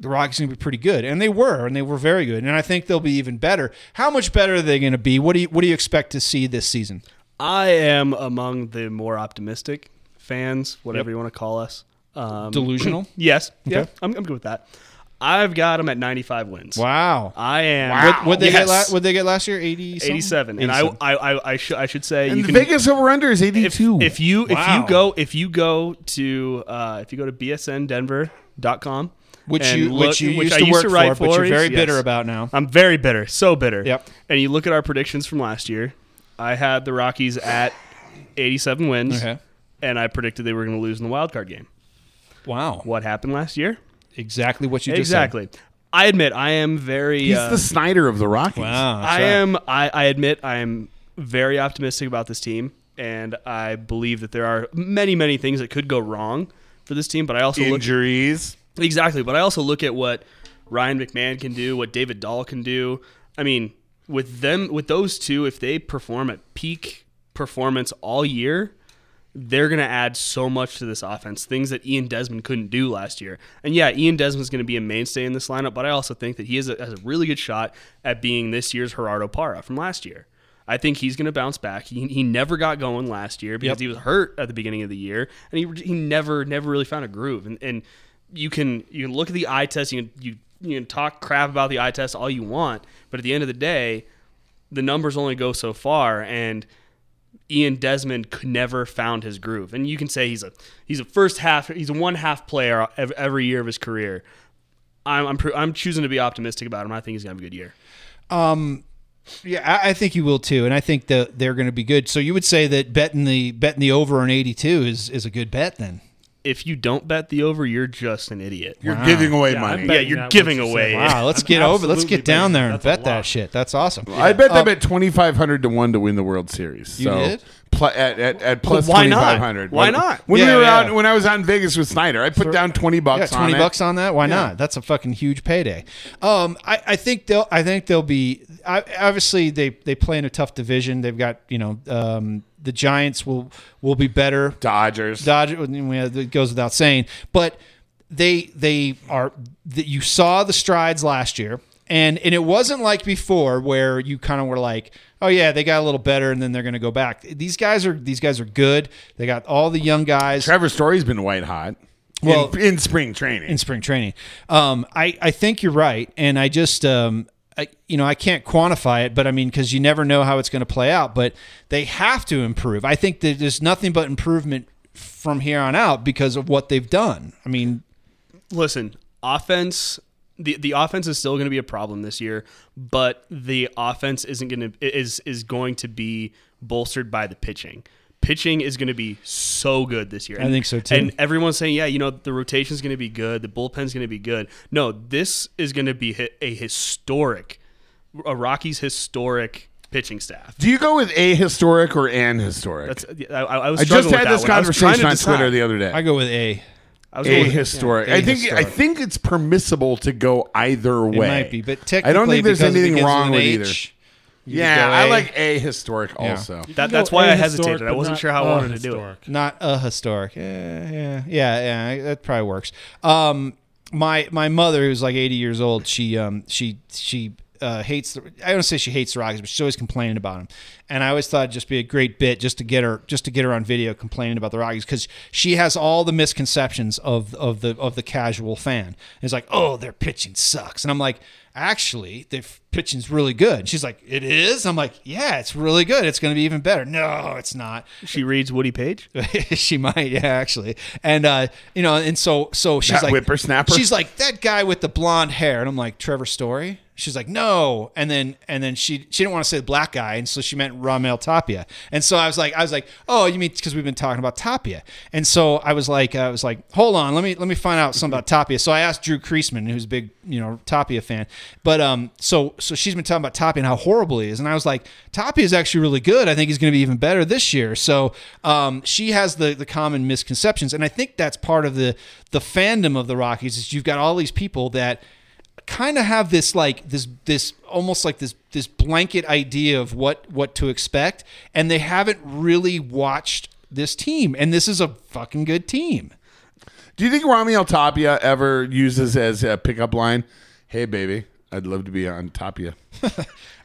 The Rockies are to be pretty good, and they were, and they were very good, and I think they'll be even better. How much better are they going to be? What do you What do you expect to see this season? I am among the more optimistic fans, whatever Yep. you want to call us. Um, Delusional? yes. Yeah. Okay. I'm, I'm good with that. I've got them at 95 wins. Wow. I am. Wow. What would they get? Yes. La- what they get last year? Eighty. 87. And I, I, I, I, should, I should say and you the can. Vegas over under is if, 82. if you if you go if you go to uh, if you go to bsndenver.com which and you look- which you which used I to used work to write for, but you're very yes. bitter about now. I'm very bitter, so bitter. Yep. And you look at our predictions from last year. I had the Rockies at 87 wins, Okay. and I predicted they were going to lose in the wild card game. Wow. What happened last year? Exactly what you just said. exactly. I admit I am very. He's uh, the Snyder of the Rockies. Wow. I right. am. I, I admit I am very optimistic about this team, and I believe that there are many, many things that could go wrong for this team. But I also look Injuries. exactly. But I also look at what Ryan McMahon can do, what David Dahl can do. I mean, with them, with those two, if they perform at peak performance all year, they're going to add so much to this offense, things that Ian Desmond couldn't do last year. And yeah, Ian Desmond's going to be a mainstay in this lineup, but I also think that he has a, has a really good shot at being this year's Gerardo Parra from last year. I think he's going to bounce back. He, he never got going last year because Yep. he was hurt at the beginning of the year, and he, he never never really found a groove. And, and you can you can look at the eye test, you can, you you can talk crap about the eye test all you want, but at the end of the day, the numbers only go so far, and Ian Desmond could never found his groove. And you can say he's a he's a first half he's a one half player every year of his career. I'm I'm, I'm choosing to be optimistic about him. I think he's gonna have a good year. Um, Yeah, I, I think you will too, and I think that they're going to be good. So you would say that betting the betting the over on eighty two is is a good bet then. If you don't bet the over, you're just an idiot. You're giving away Yeah, money. I'm yeah, betting you're that, giving what you away. said. Wow, let's get over. Let's Absolutely get down there that. and That's a bet that lot. shit. That's awesome. I bet them Um, at twenty five hundred to one to win the World Series. You so did? pl- at, at, at plus why twenty not? five hundred. Why not? When Yeah, we were yeah. out, when I was out in Vegas with Snyder, I put down twenty Yeah, bucks. twenty on bucks it. on that. Why Yeah. not? That's a fucking huge payday. Um, I, I think they'll. I think they'll be. I, obviously, they they play in a tough division. They've got you know um, the Giants will will be better. Dodgers. Dodgers it goes without saying, but they they are that you saw the strides last year, and and it wasn't like before where you kind of were like, oh yeah, they got a little better, and then they're going to go back. These guys are these guys are good. They got all the young guys. Trevor Story's been white hot. Well- in, in spring training. in spring training. Um, I, I think you're right, and I just um, I, you know I can't quantify it, but I mean because you never know how it's going to play out. But they have to improve. I think that there's nothing but improvement from here on out because of what they've done. I mean, listen, offense. The, the offense is still going to be a problem this year, but the offense isn't going to is is going to be bolstered by the pitching. Pitching is going to be so good this year. I think so, too. And everyone's saying, yeah, you know, the rotation is going to be good, the bullpen's going to be good. No, this is going to be a historic, a Rockies historic pitching staff. Do you go with a historic or an historic? That's I, I I was. I just had with this one. I was trying conversation on decide. Twitter the other day. I go with A. I was going with- Ahistoric. yeah, I think ahistoric. I think it's permissible to go either It way. might be, but technically, I don't think there's because it anything begins wrong with H, either. You Yeah, I like ahistoric Yeah. also. That, that's why I hesitated. I wasn't sure how I wanted to do it. not a historic. Yeah, yeah, yeah, yeah. That probably works. Um, my my mother, who's like eighty years old, she um she she uh, hates. The, I don't say she hates the Rockies, but she's always complaining about them. And I always thought it'd just be a great bit just to get her just to get her on video complaining about the Rockies because she has all the misconceptions of of the of the casual fan. It's like, oh, their pitching sucks, and I'm like. Actually, the pitching's really good. She's like, "It is." I'm like, "Yeah, it's really good. It's going to be even better." No, it's not. She reads Woody Paige. she might, yeah, actually. And uh, you know, and so so she's That like whippersnapper? She's like that guy with the blonde hair, and I'm like Trevor Story. She's like no, and then and then she she didn't want to say black guy, and so she meant Raimel Tapia. And so I was like I was like oh you mean because we've been talking about Tapia, and so I was like I was like hold on let me let me find out something about Tapia. So I asked Drew Creasman, who's a big you know Tapia fan, but um so so she's been talking about Tapia and how horrible he is, and I was like Tapia is actually really good. I think he's going to be even better this year. So um she has the the common misconceptions, and I think that's part of the the fandom of the Rockies is you've got all these people that kind of have this like this this almost like this this blanket idea of what what to expect and they haven't really watched this team and this is a fucking good team Do you think Raimel Tapia ever uses as a pickup line? Hey, baby, I'd love to be on Tapia.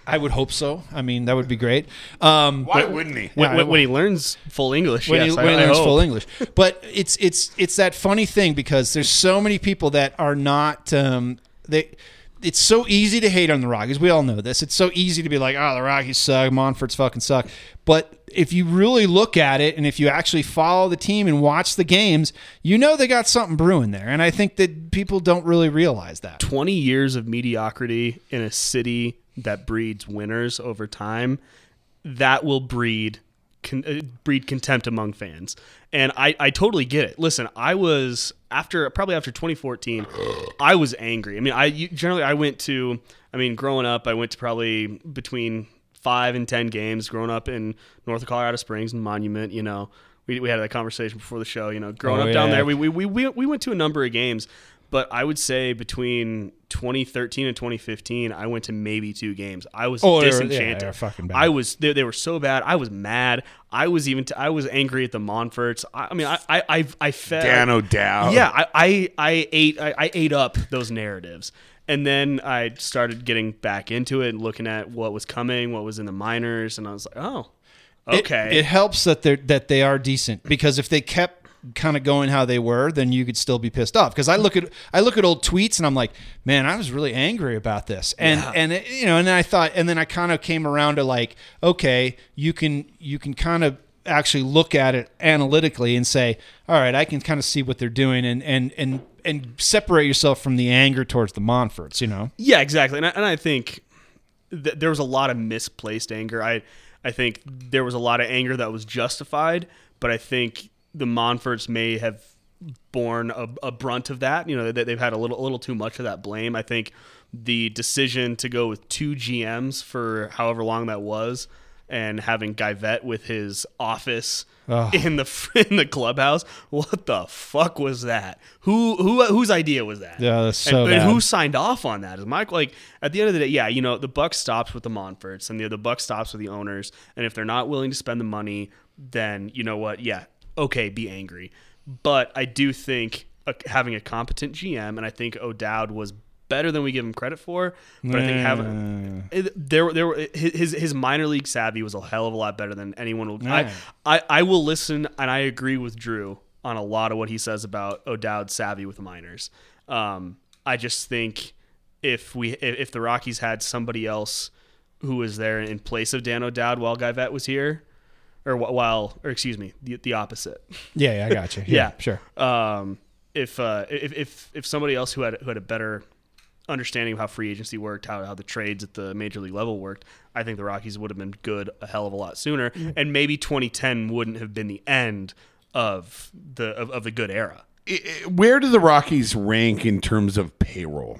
i would hope so i mean that would be great um Why wouldn't he? When, when, when he learns full English, when yes, he, I- when he I learns hope. full English. But it's it's it's that funny thing because there's so many people that are not um, they. It's so easy to hate on the Rockies. We all know this. It's so easy to be like, "Oh, the Rockies suck. Monfort's fucking suck." But if you really look at it, and if you actually follow the team and watch the games, you know they got something brewing there. And I think that people don't really realize that. 20 years of mediocrity in a city that breeds winners over time, that will breed con- uh, breed contempt among fans, and I, I totally get it. Listen, I was after probably after 2014, I was angry. I mean, I generally I went to. I mean, growing up, I went to probably between five and ten games. Growing up in North of Colorado Springs and Monument, you know, we, we had that conversation before the show. You know, growing Oh, up down there, we, we, we, we went to a number of games, but I would say between 2013 and 2015, I went to maybe two games. I was Oh, they were- yeah, disenchanted. they were fucking bad. I was they, they were so bad. I was mad. I was even t- I was angry at the Monforts. I, I mean, I I I, I felt Dan O'Dowd. Yeah, I I, I ate I, I ate up those narratives. And then I started getting back into it and looking at what was coming, what was in the minors, and I was like, oh, It- okay. It, helps that they're that they are decent because if they kept kind of going how they were, then you could still be pissed off. Because I look at I look at old tweets and I'm like, man, I was really angry about this, and and it, you know, and then I thought, and then I kind of came around to like, okay, you can you can kind of actually look at it analytically and say, all right, I can kind of see what they're doing, and and and and separate yourself from the anger towards the Monforts, you know. Yeah, exactly. And I, and I think th- there was a lot of misplaced anger. I I think there was a lot of anger that was justified, but I think the Monforts may have borne a, a brunt of that. You know, they, they've had a little a little too much of that blame. I think the decision to go with two GMs for however long that was, and having Geivett with his office in the in the clubhouse. What the fuck was that? Who who whose idea was that? Yeah, that's so and, and who signed off on that? Is Mike like at the end of the day? Yeah, you know the buck stops with the Monforts, and the the buck stops with the owners. And if they're not willing to spend the money, then you know what? Yeah, okay, be angry. But I do think uh, having a competent GM, and I think O'Dowd was better than we give him credit for. But I think having it, there, there, his his minor league savvy was a hell of a lot better than anyone will. I, I, I will listen, and I agree with Drew on a lot of what he says about O'Dowd's savvy with the minors. Um, I just think if we if, the Rockies had somebody else who was there in place of Dan O'Dowd while Geivett was here, or while, or excuse me, the, the opposite. Yeah, yeah, I got you. Yeah, sure. Um, if uh, if if if somebody else who had who had a better understanding of how free agency worked, how how the trades at the major league level worked, I think the Rockies would have been good a hell of a lot sooner, and maybe 2010 wouldn't have been the end of the of, of the good era. I- I- Where do the Rockies rank in terms of payroll?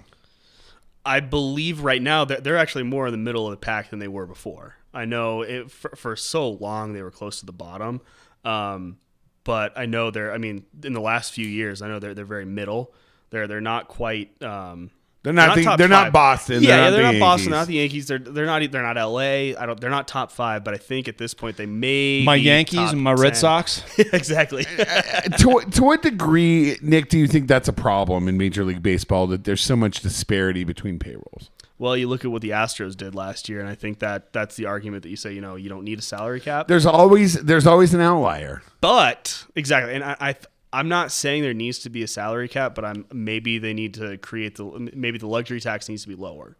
I believe right now they're, they're actually more in the middle of the pack than they were before. I know it, for, for so long they were close to the bottom, um, but I know they're. I mean, in the last few years, I know they're they're very middle. They're they're not quite. Um, They're not the- they're not. Boston. Yeah, They're yeah, not they're the not Boston. Yankees. They're not the Yankees. They're they're not they're not L.A. I don't. They're not top five, but I think at this point they may My be Yankees top and my Red Sox. exactly. to, to what degree, Nick, do you think that's a problem in Major League Baseball that there's so much disparity between payrolls? Well, you look at what the Astros did last year, and I think that that's the argument that you say. You know, you don't need a salary cap. There's always there's always an outlier. But exactly, and I, I I'm not saying there needs to be a salary cap, but I'm maybe they need to create the maybe the luxury tax needs to be lower.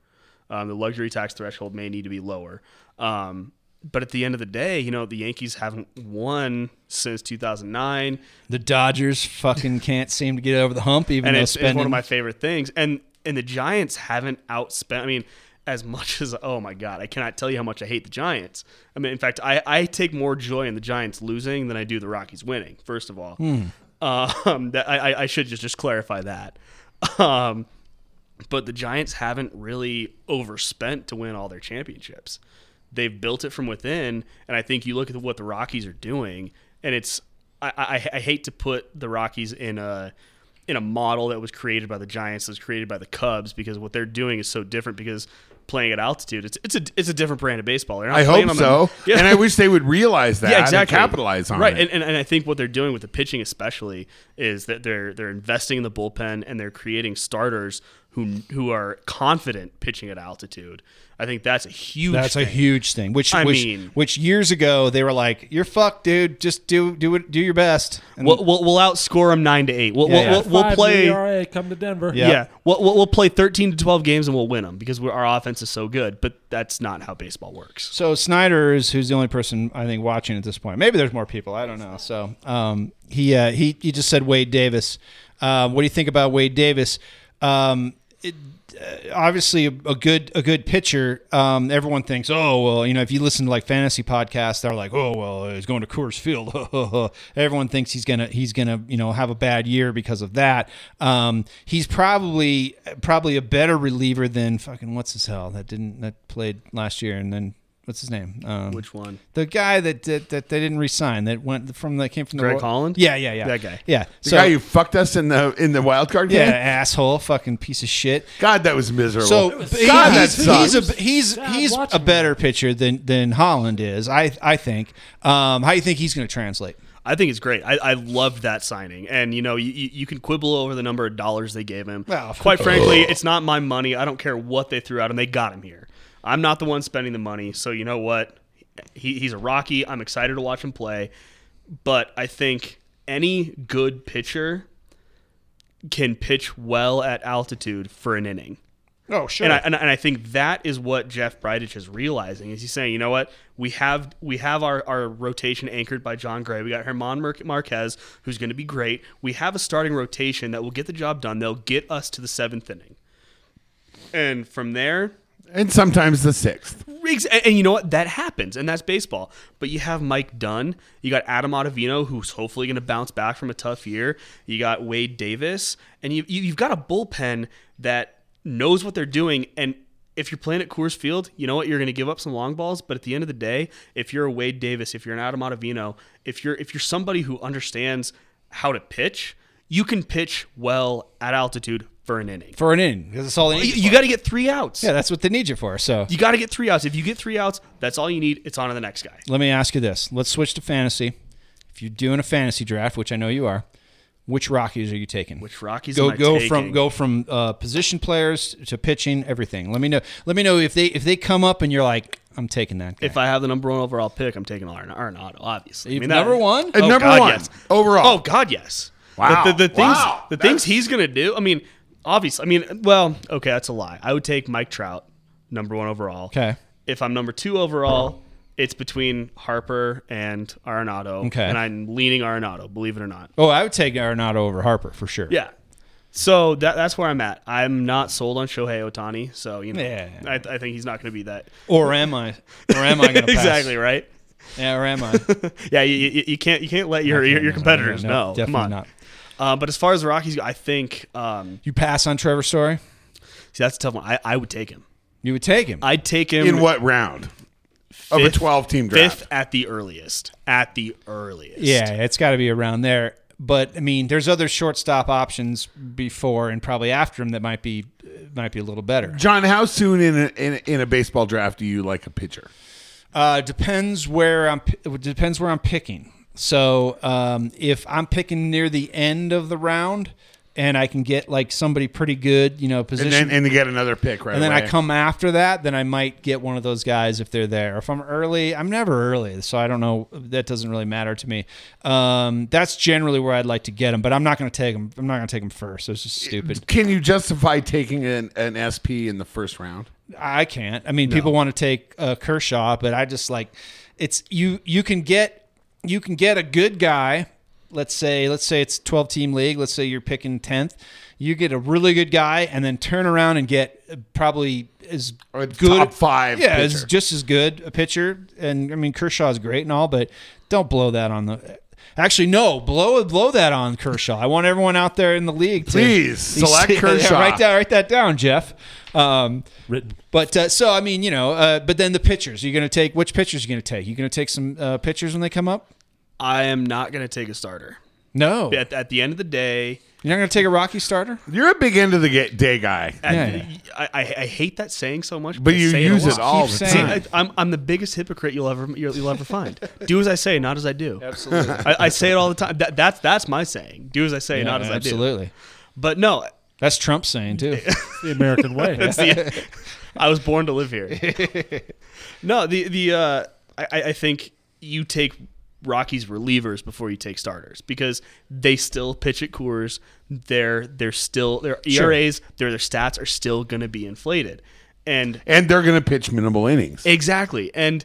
Um, the luxury tax threshold may need to be lower. Um, but at the end of the day, you know the Yankees haven't won since 2009, The Dodgers fucking can't seem to get over the hump, even and though it's, it's one of my favorite things. And and the Giants haven't outspent. I mean, as much as oh my god, I cannot tell you how much I hate the Giants. I mean, in fact, I I take more joy in the Giants losing than I do the Rockies winning. First of all, um, that I I- I should just just clarify that. Um, but the Giants haven't really overspent to win all their championships. They've built it from within, and I think you look at what the Rockies are doing, and it's I, I, I hate to put the Rockies in a in a model that was created by the Giants, that was created by the Cubs, because what they're doing is so different. Because playing at altitude, it's it's a it's a different brand of baseball. I hope so, Yeah. and I wish they would realize that yeah, exactly. and capitalize on right. it. And, and, and I think what they're doing with the pitching, especially, is that they're they're investing in the bullpen and they're creating starters who who are confident pitching at altitude. I think that's a huge. That's a thing. huge thing. Which, I which, mean- which years ago they were like, "You're fucked, dude. Just do do it. Do your best." And We'll, we'll, we'll outscore them nine to eight. We'll, Yeah, we'll, yeah. we'll, we'll play. ERA, come to Denver. Yeah. Yeah, We'll, we'll, we'll play thirteen to twelve games and we'll win them because we're, our offense is so good. But that's not how baseball works. So Snyder is who's the only person I think watching at this point. Maybe there's more people. I don't know. So um, he uh, he he just said Wade Davis. Um, what do you think about Wade Davis? Um, it, obviously a, a good a good pitcher. Um, everyone thinks, oh well, you know, if you listen to like fantasy podcasts, they're like, oh well, he's going to Coors Field. everyone thinks he's gonna he's gonna you know have a bad year because of that. Um, he's probably probably a better reliever than fucking what's his hell that didn't that played last year and then. What's his name? Um, Which one? The guy that, that that they didn't resign that went from that came from the Greg Ro- Holland? Yeah, yeah, yeah. That guy. Yeah. The so guy who fucked us in the in the wild card game. yeah, asshole, fucking piece of shit. God, that was miserable. So God, he- that he's, sucks. he's a he's Sad he's a watching better pitcher than than Holland is. I I think. Um, how do you think he's going to translate? I think it's great. I, I loved that signing, and you know, you, you you can quibble over the number of dollars they gave him. Well, quite frankly, it's not my money. I don't care what they threw out, and they got him here. I'm not the one spending the money, so you know what? He, he's a Rocky. I'm excited to watch him play, but I think any good pitcher can pitch well at altitude for an inning. Oh sure. And I, and, and I think that is what Jeff Bridich is realizing is he's saying, you know what, we have we have our, our rotation anchored by Jon Gray. We got Herman Mar- Marquez, who's going to be great. We have a starting rotation that will get the job done. They'll get us to the seventh inning, and from there, and sometimes the sixth. And, you know what? That happens, and that's baseball. But you have Mike Dunn. You got Adam Ottavino, who's hopefully going to bounce back from a tough year. You got Wade Davis, and you, you you've got a bullpen that knows what they're doing. And if you're playing at Coors Field, you know what? You're going to give up some long balls. But at the end of the day, if you're a Wade Davis, if you're an Adam Ottavino, if you're if you're somebody who understands how to pitch, you can pitch well at altitude for an inning. for an inning because that's all they You, need. you got to get three outs. yeah, that's what they need you for. So You got to get three outs. If you get three outs, that's all you need. It's on to the next guy. let me ask you this: Let's switch to fantasy. If you're doing a fantasy draft, which I know you are, which Rockies are you taking? Which Rockies go am I go taking? from go from uh, position players to pitching, everything. Let me know. Let me know if they if they come up and you're like, I'm taking that. Guy. If I have the number one overall pick, I'm taking Arn- Arenado, obviously. I mean, number one? And Oh, number God, one yes. overall. Oh God, yes. Wow. The, the, the things, Wow. the That's- things he's gonna do. I mean, obviously. I mean, well, okay, that's a lie. I would take Mike Trout, number one overall. Okay. If I'm number two overall, it's between Harper and Arenado. Okay. And I'm leaning Arenado, believe it or not. oh, I would take Arenado over Harper for sure. Yeah. So that, that's where I'm at. I'm not sold on Shohei Ohtani. So you know, Yeah. I, I think he's not going to be that. Or am I? Or am I going to pass? exactly right. Yeah, or am I? Yeah, you, you, you can't you can't let your your, your competitors No, know. definitely Come on. not. Uh, but as far as the Rockies go, I think um, You pass on Trevor Story? see that's a tough one. I, I would take him. You would take him. I'd take him In what round of a fifth- 12 team draft? Fifth at the earliest. At the earliest. yeah, it's got to be around there. But I mean, there's other shortstop options before and probably after him that might be might be a little better. John, how soon in a, in, a, in a baseball draft do you like a pitcher? Uh, depends where I'm. depends where I'm picking. So um, if I'm picking near the end of the round, and I can get like somebody pretty good, you know, And position, then and to get another pick right and then away. I come after that, then I might get one of those guys if they're there. If I'm early, I'm never early, so I don't know. That doesn't really matter to me. Um, that's generally where I'd like to get them, but I'm not going to take them. I'm not going to take them first. It's just stupid. Can you justify taking an, an SP in the first round? I can't. I mean, people want to take uh, Kershaw, but I just like it's you. You can get you can get a good guy. Let's say let's say it's 12 team league. Let's say you're picking 10th. You get a really good guy, and then turn around and get probably as good top five Yeah, it's just as good a pitcher. And I mean, Kershaw's great and all, but don't blow that on the. Actually, no, blow blow that on Kershaw. I want everyone out there in the league to Please, select Yeah, Kershaw. write that write that down, Jeff. Um, Written. but uh, so I mean, you know, uh, but then the pitchers. You're going to take which pitchers? Are you going to take? You're going to take some uh, pitchers when they come up? I am not going to take a starter. No, At, at the end of the day, you're not going to take a Rocky starter. You're a big end of the ga- day guy, at Yeah. the- I, I, I hate that saying so much, but I you say use a it all Keep the saying time. it. I, I'm, I'm the biggest hypocrite you'll ever you'll, you'll ever find. Do as I say, not as I do. Absolutely. I, I say it all the time. That, that's that's my saying. Do as I say, not as I do. absolutely. But no, That's Trump's saying too. The American way. It's the- I was born to live here. no, the the uh, I, I think you take Rockies relievers before you take starters because they still pitch at Coors. They're they're still their Sure. ERAs, their their stats are still going to be inflated, and and they're going to pitch minimal innings. exactly, and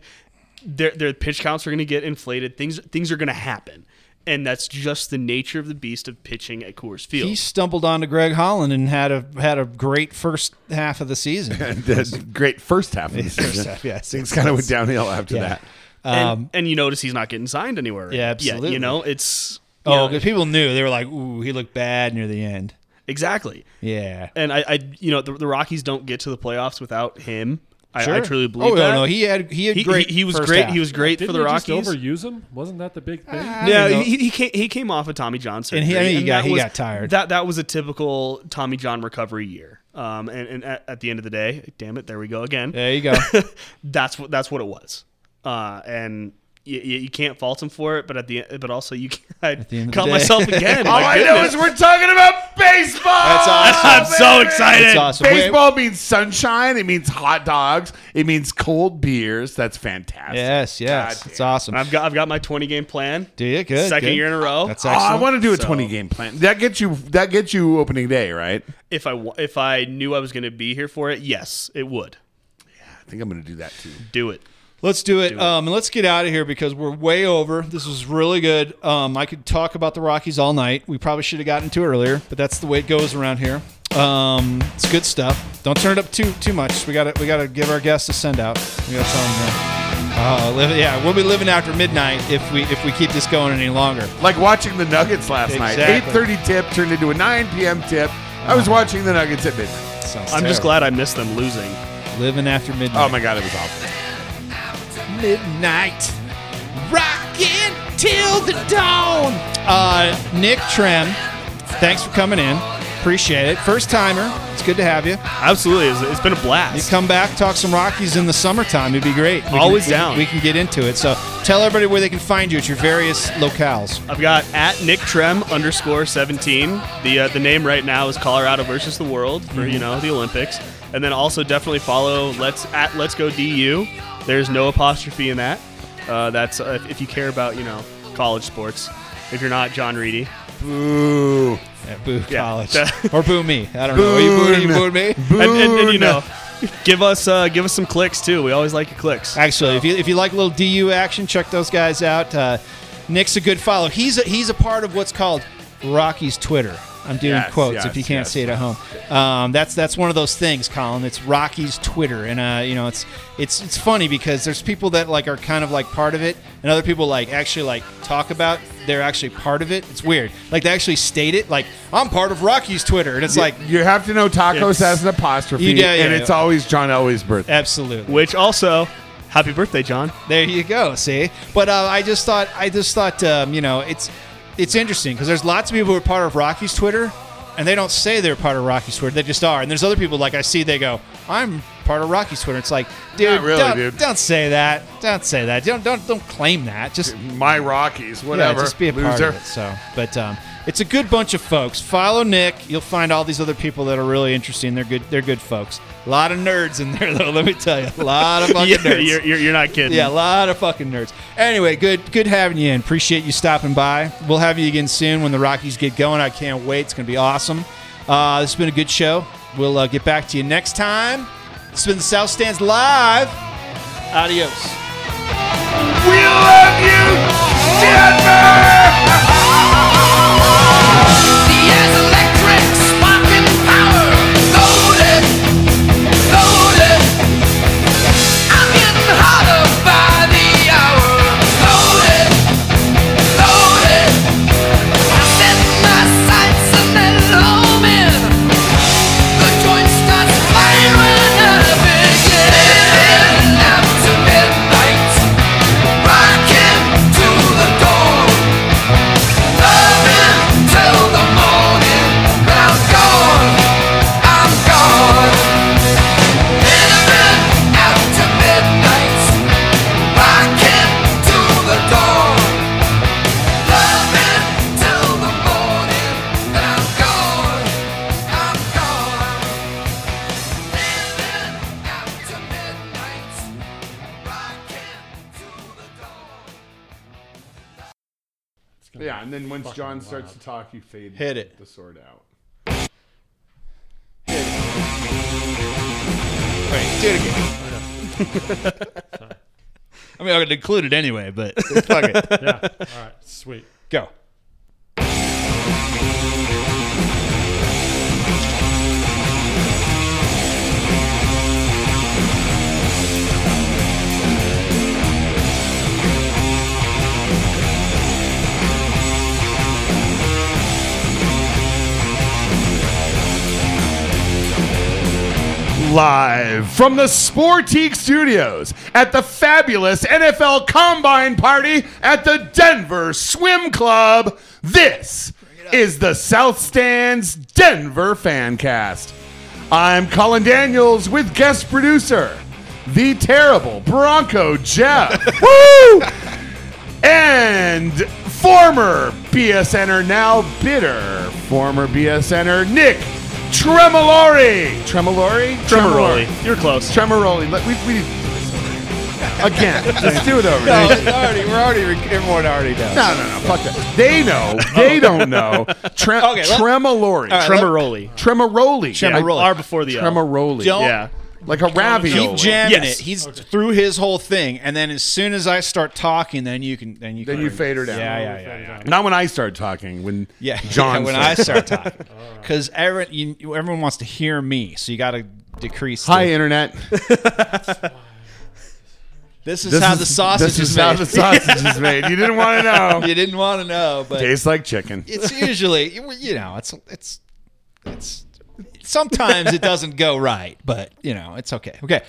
their their pitch counts are going to get inflated. Things things are going to happen. and that's just the nature of the beast of pitching at Coors Field. He stumbled onto Greg Holland and had a had a great first half of the season. the great first half of the First season. half, yeah, Things kind of went downhill after Yeah. that. And, Um, and you notice he's not getting signed anywhere. Yeah, yet, absolutely. you know, it's you oh, because people knew they were like, "Ooh, he looked bad near the end." exactly. Yeah, And I, I you know, the, the Rockies don't get to the playoffs without him. I, I truly believe Oh that. no, no, he had he had he, great. he, he was first great. half. He was great Didn't for the they just Rockies. overuse him? Wasn't that the big thing? Yeah, you he, he came he came off of Tommy John surgery, And he- I mean, he got- he was- got tired. That that was a typical Tommy John recovery year. Um, and, and at, at the end of the day, damn it, there we go again. There you go. that's what that's what it was. Uh, and you, you can't fault him for it, but at the but also you can't, I the end caught myself again. All My I know is we're talking about baseball. That's awesome. I'm so excited. That's awesome. Wait- Baseball means sunshine. It means hot dogs. It means cold beers. That's fantastic. Yes, yes, God it's damn. awesome. I've got I've got my 20 game plan. Do you good? Second good. year in a row. That's Oh, I want to do a So- 20 game plan. That gets you that gets you opening day, right? If I if I knew I was going to be here for it, yes, it would. Yeah, I think I'm going to do that too. Do it. Let's do it. Um, and let's get out of here because we're way over. This was really good. Um, I could talk about the Rockies all night. We probably should have gotten to it earlier, but that's the way it goes around here. Um, it's good stuff. Don't turn it up too too much. We got to we got to give our guests a send out. We got to tell them. Uh, live, yeah, we'll be living after midnight if we if we keep this going any longer. Like watching the Nuggets last Exactly. night. 8:30 tip turned into a 9 p.m. tip. I was watching the Nuggets at midnight. Sounds I'm just glad I missed them losing. living after midnight. Oh my god, it was awful. Midnight, rocking till the dawn. Uh, Nick Trem, thanks for coming in. Appreciate it. First timer. It's good to have you. Absolutely, it's, it's been a blast. You come back, talk some Rockies in the summertime. It'd be great. We Always we- down. We can get into it. So tell everybody where they can find you at your various locales. I've got at Nick Trem underscore 17. The uh, the name right now is Colorado versus the World for you know the Olympics, and then also definitely follow Let's at Let's Go DU. There's no apostrophe in that. Uh, that's uh, if, if you care about you know college sports. If you're not John Reedy, Ooh. Yeah, boo Yeah. college or boo me. I don't know. Are you booing, you booing me? and, and, and you know, give us uh, give us some clicks too. We always like your clicks. Actually, if you if you like a little DU action, check those guys out. Uh, Nick's a good follow. He's a, he's a part of what's called Rocky's Twitter. I'm doing Yes, quotes yes, if you can't yes. see it at home. Um, that's that's one of those things, Colin. It's Rocky's Twitter, and uh, you know it's it's it's funny because there's people that like are kind of like part of it, and other people like actually like talk about they're actually part of it. It's weird. Like they actually state it, like I'm part of Rocky's Twitter, and it's like you have to know tacos has an apostrophe, You- yeah, yeah, and it's yeah. always John Elway's birthday. absolutely. Which also, happy birthday, John. There you go. See, but uh, I just thought, I just thought, um, you know, it's it's interesting because there's lots of people who are part of Rocky's Twitter, and they don't say they're part of Rocky's Twitter. They just are. And there's other people like I see, they go, "I'm part of Rocky's Twitter." It's like, dude, really, don't, dude. don't say that. Don't say that. Don't don't don't claim that. Just My Rockies, whatever. yeah, just be a part loser. of it. So, but um, it's a good bunch of folks. Follow Nick. You'll find all these other people that are really interesting. They're good. They're good folks. A lot of nerds in there, though. Let me tell you, a lot of fucking Yeah, nerds. you're, you're, you're not kidding. Yeah, a lot of fucking nerds. Anyway, good good having you in. Appreciate you stopping by. We'll have you again soon when the Rockies get going. I can't wait. It's going to be awesome. Uh, this has been a good show. We'll uh, get back to you next time. It's been the South Stands Live. Adios. We love you, Denver! John starts to talk, you fade Hit it. the sword out. Wait, do it again. I mean, I would include it anyway, but fuck it. Yeah. All right. Sweet. Go. Live from the Sportique Studios at the fabulous NFL Combine Party at the Denver Swim Club, this is the South Stands Denver Fancast. I'm Colin Daniels with guest producer, the terrible Bronco Jeff. Woo! And former BSNer, now bitter former BSNer, Nick Tremolori. Tremolori? Tremoroli. You're close. Tremoroli. Let- We, we need to do this over. Again, let's do it over. No, it's already, we're already, everyone already knows. No, no, no. Fuck that. They know. They oh. don't know. Tre- Okay, let- Tremolori. right, Tremoroli. Tremoroli. Tremoroli. R before the O. Tremoroli. Don't Yeah. Like a ravioli. keep jamming Yes. it. He's through his whole thing, and then as soon as I start talking, then you can, then you, Then can, you fade her down. Yeah, yeah, yeah, yeah. Not when I start talking. When Yeah, John yeah, when I start talking, because everyone, everyone wants to hear me, so you got to decrease. Hi, the, internet. this is This how is- the sausage This is is how the sausage is made. You didn't want to know. you didn't want to know, but Tastes like chicken. it's usually, you know, it's it's it's. Sometimes it doesn't go right, but you know, it's okay. Okay,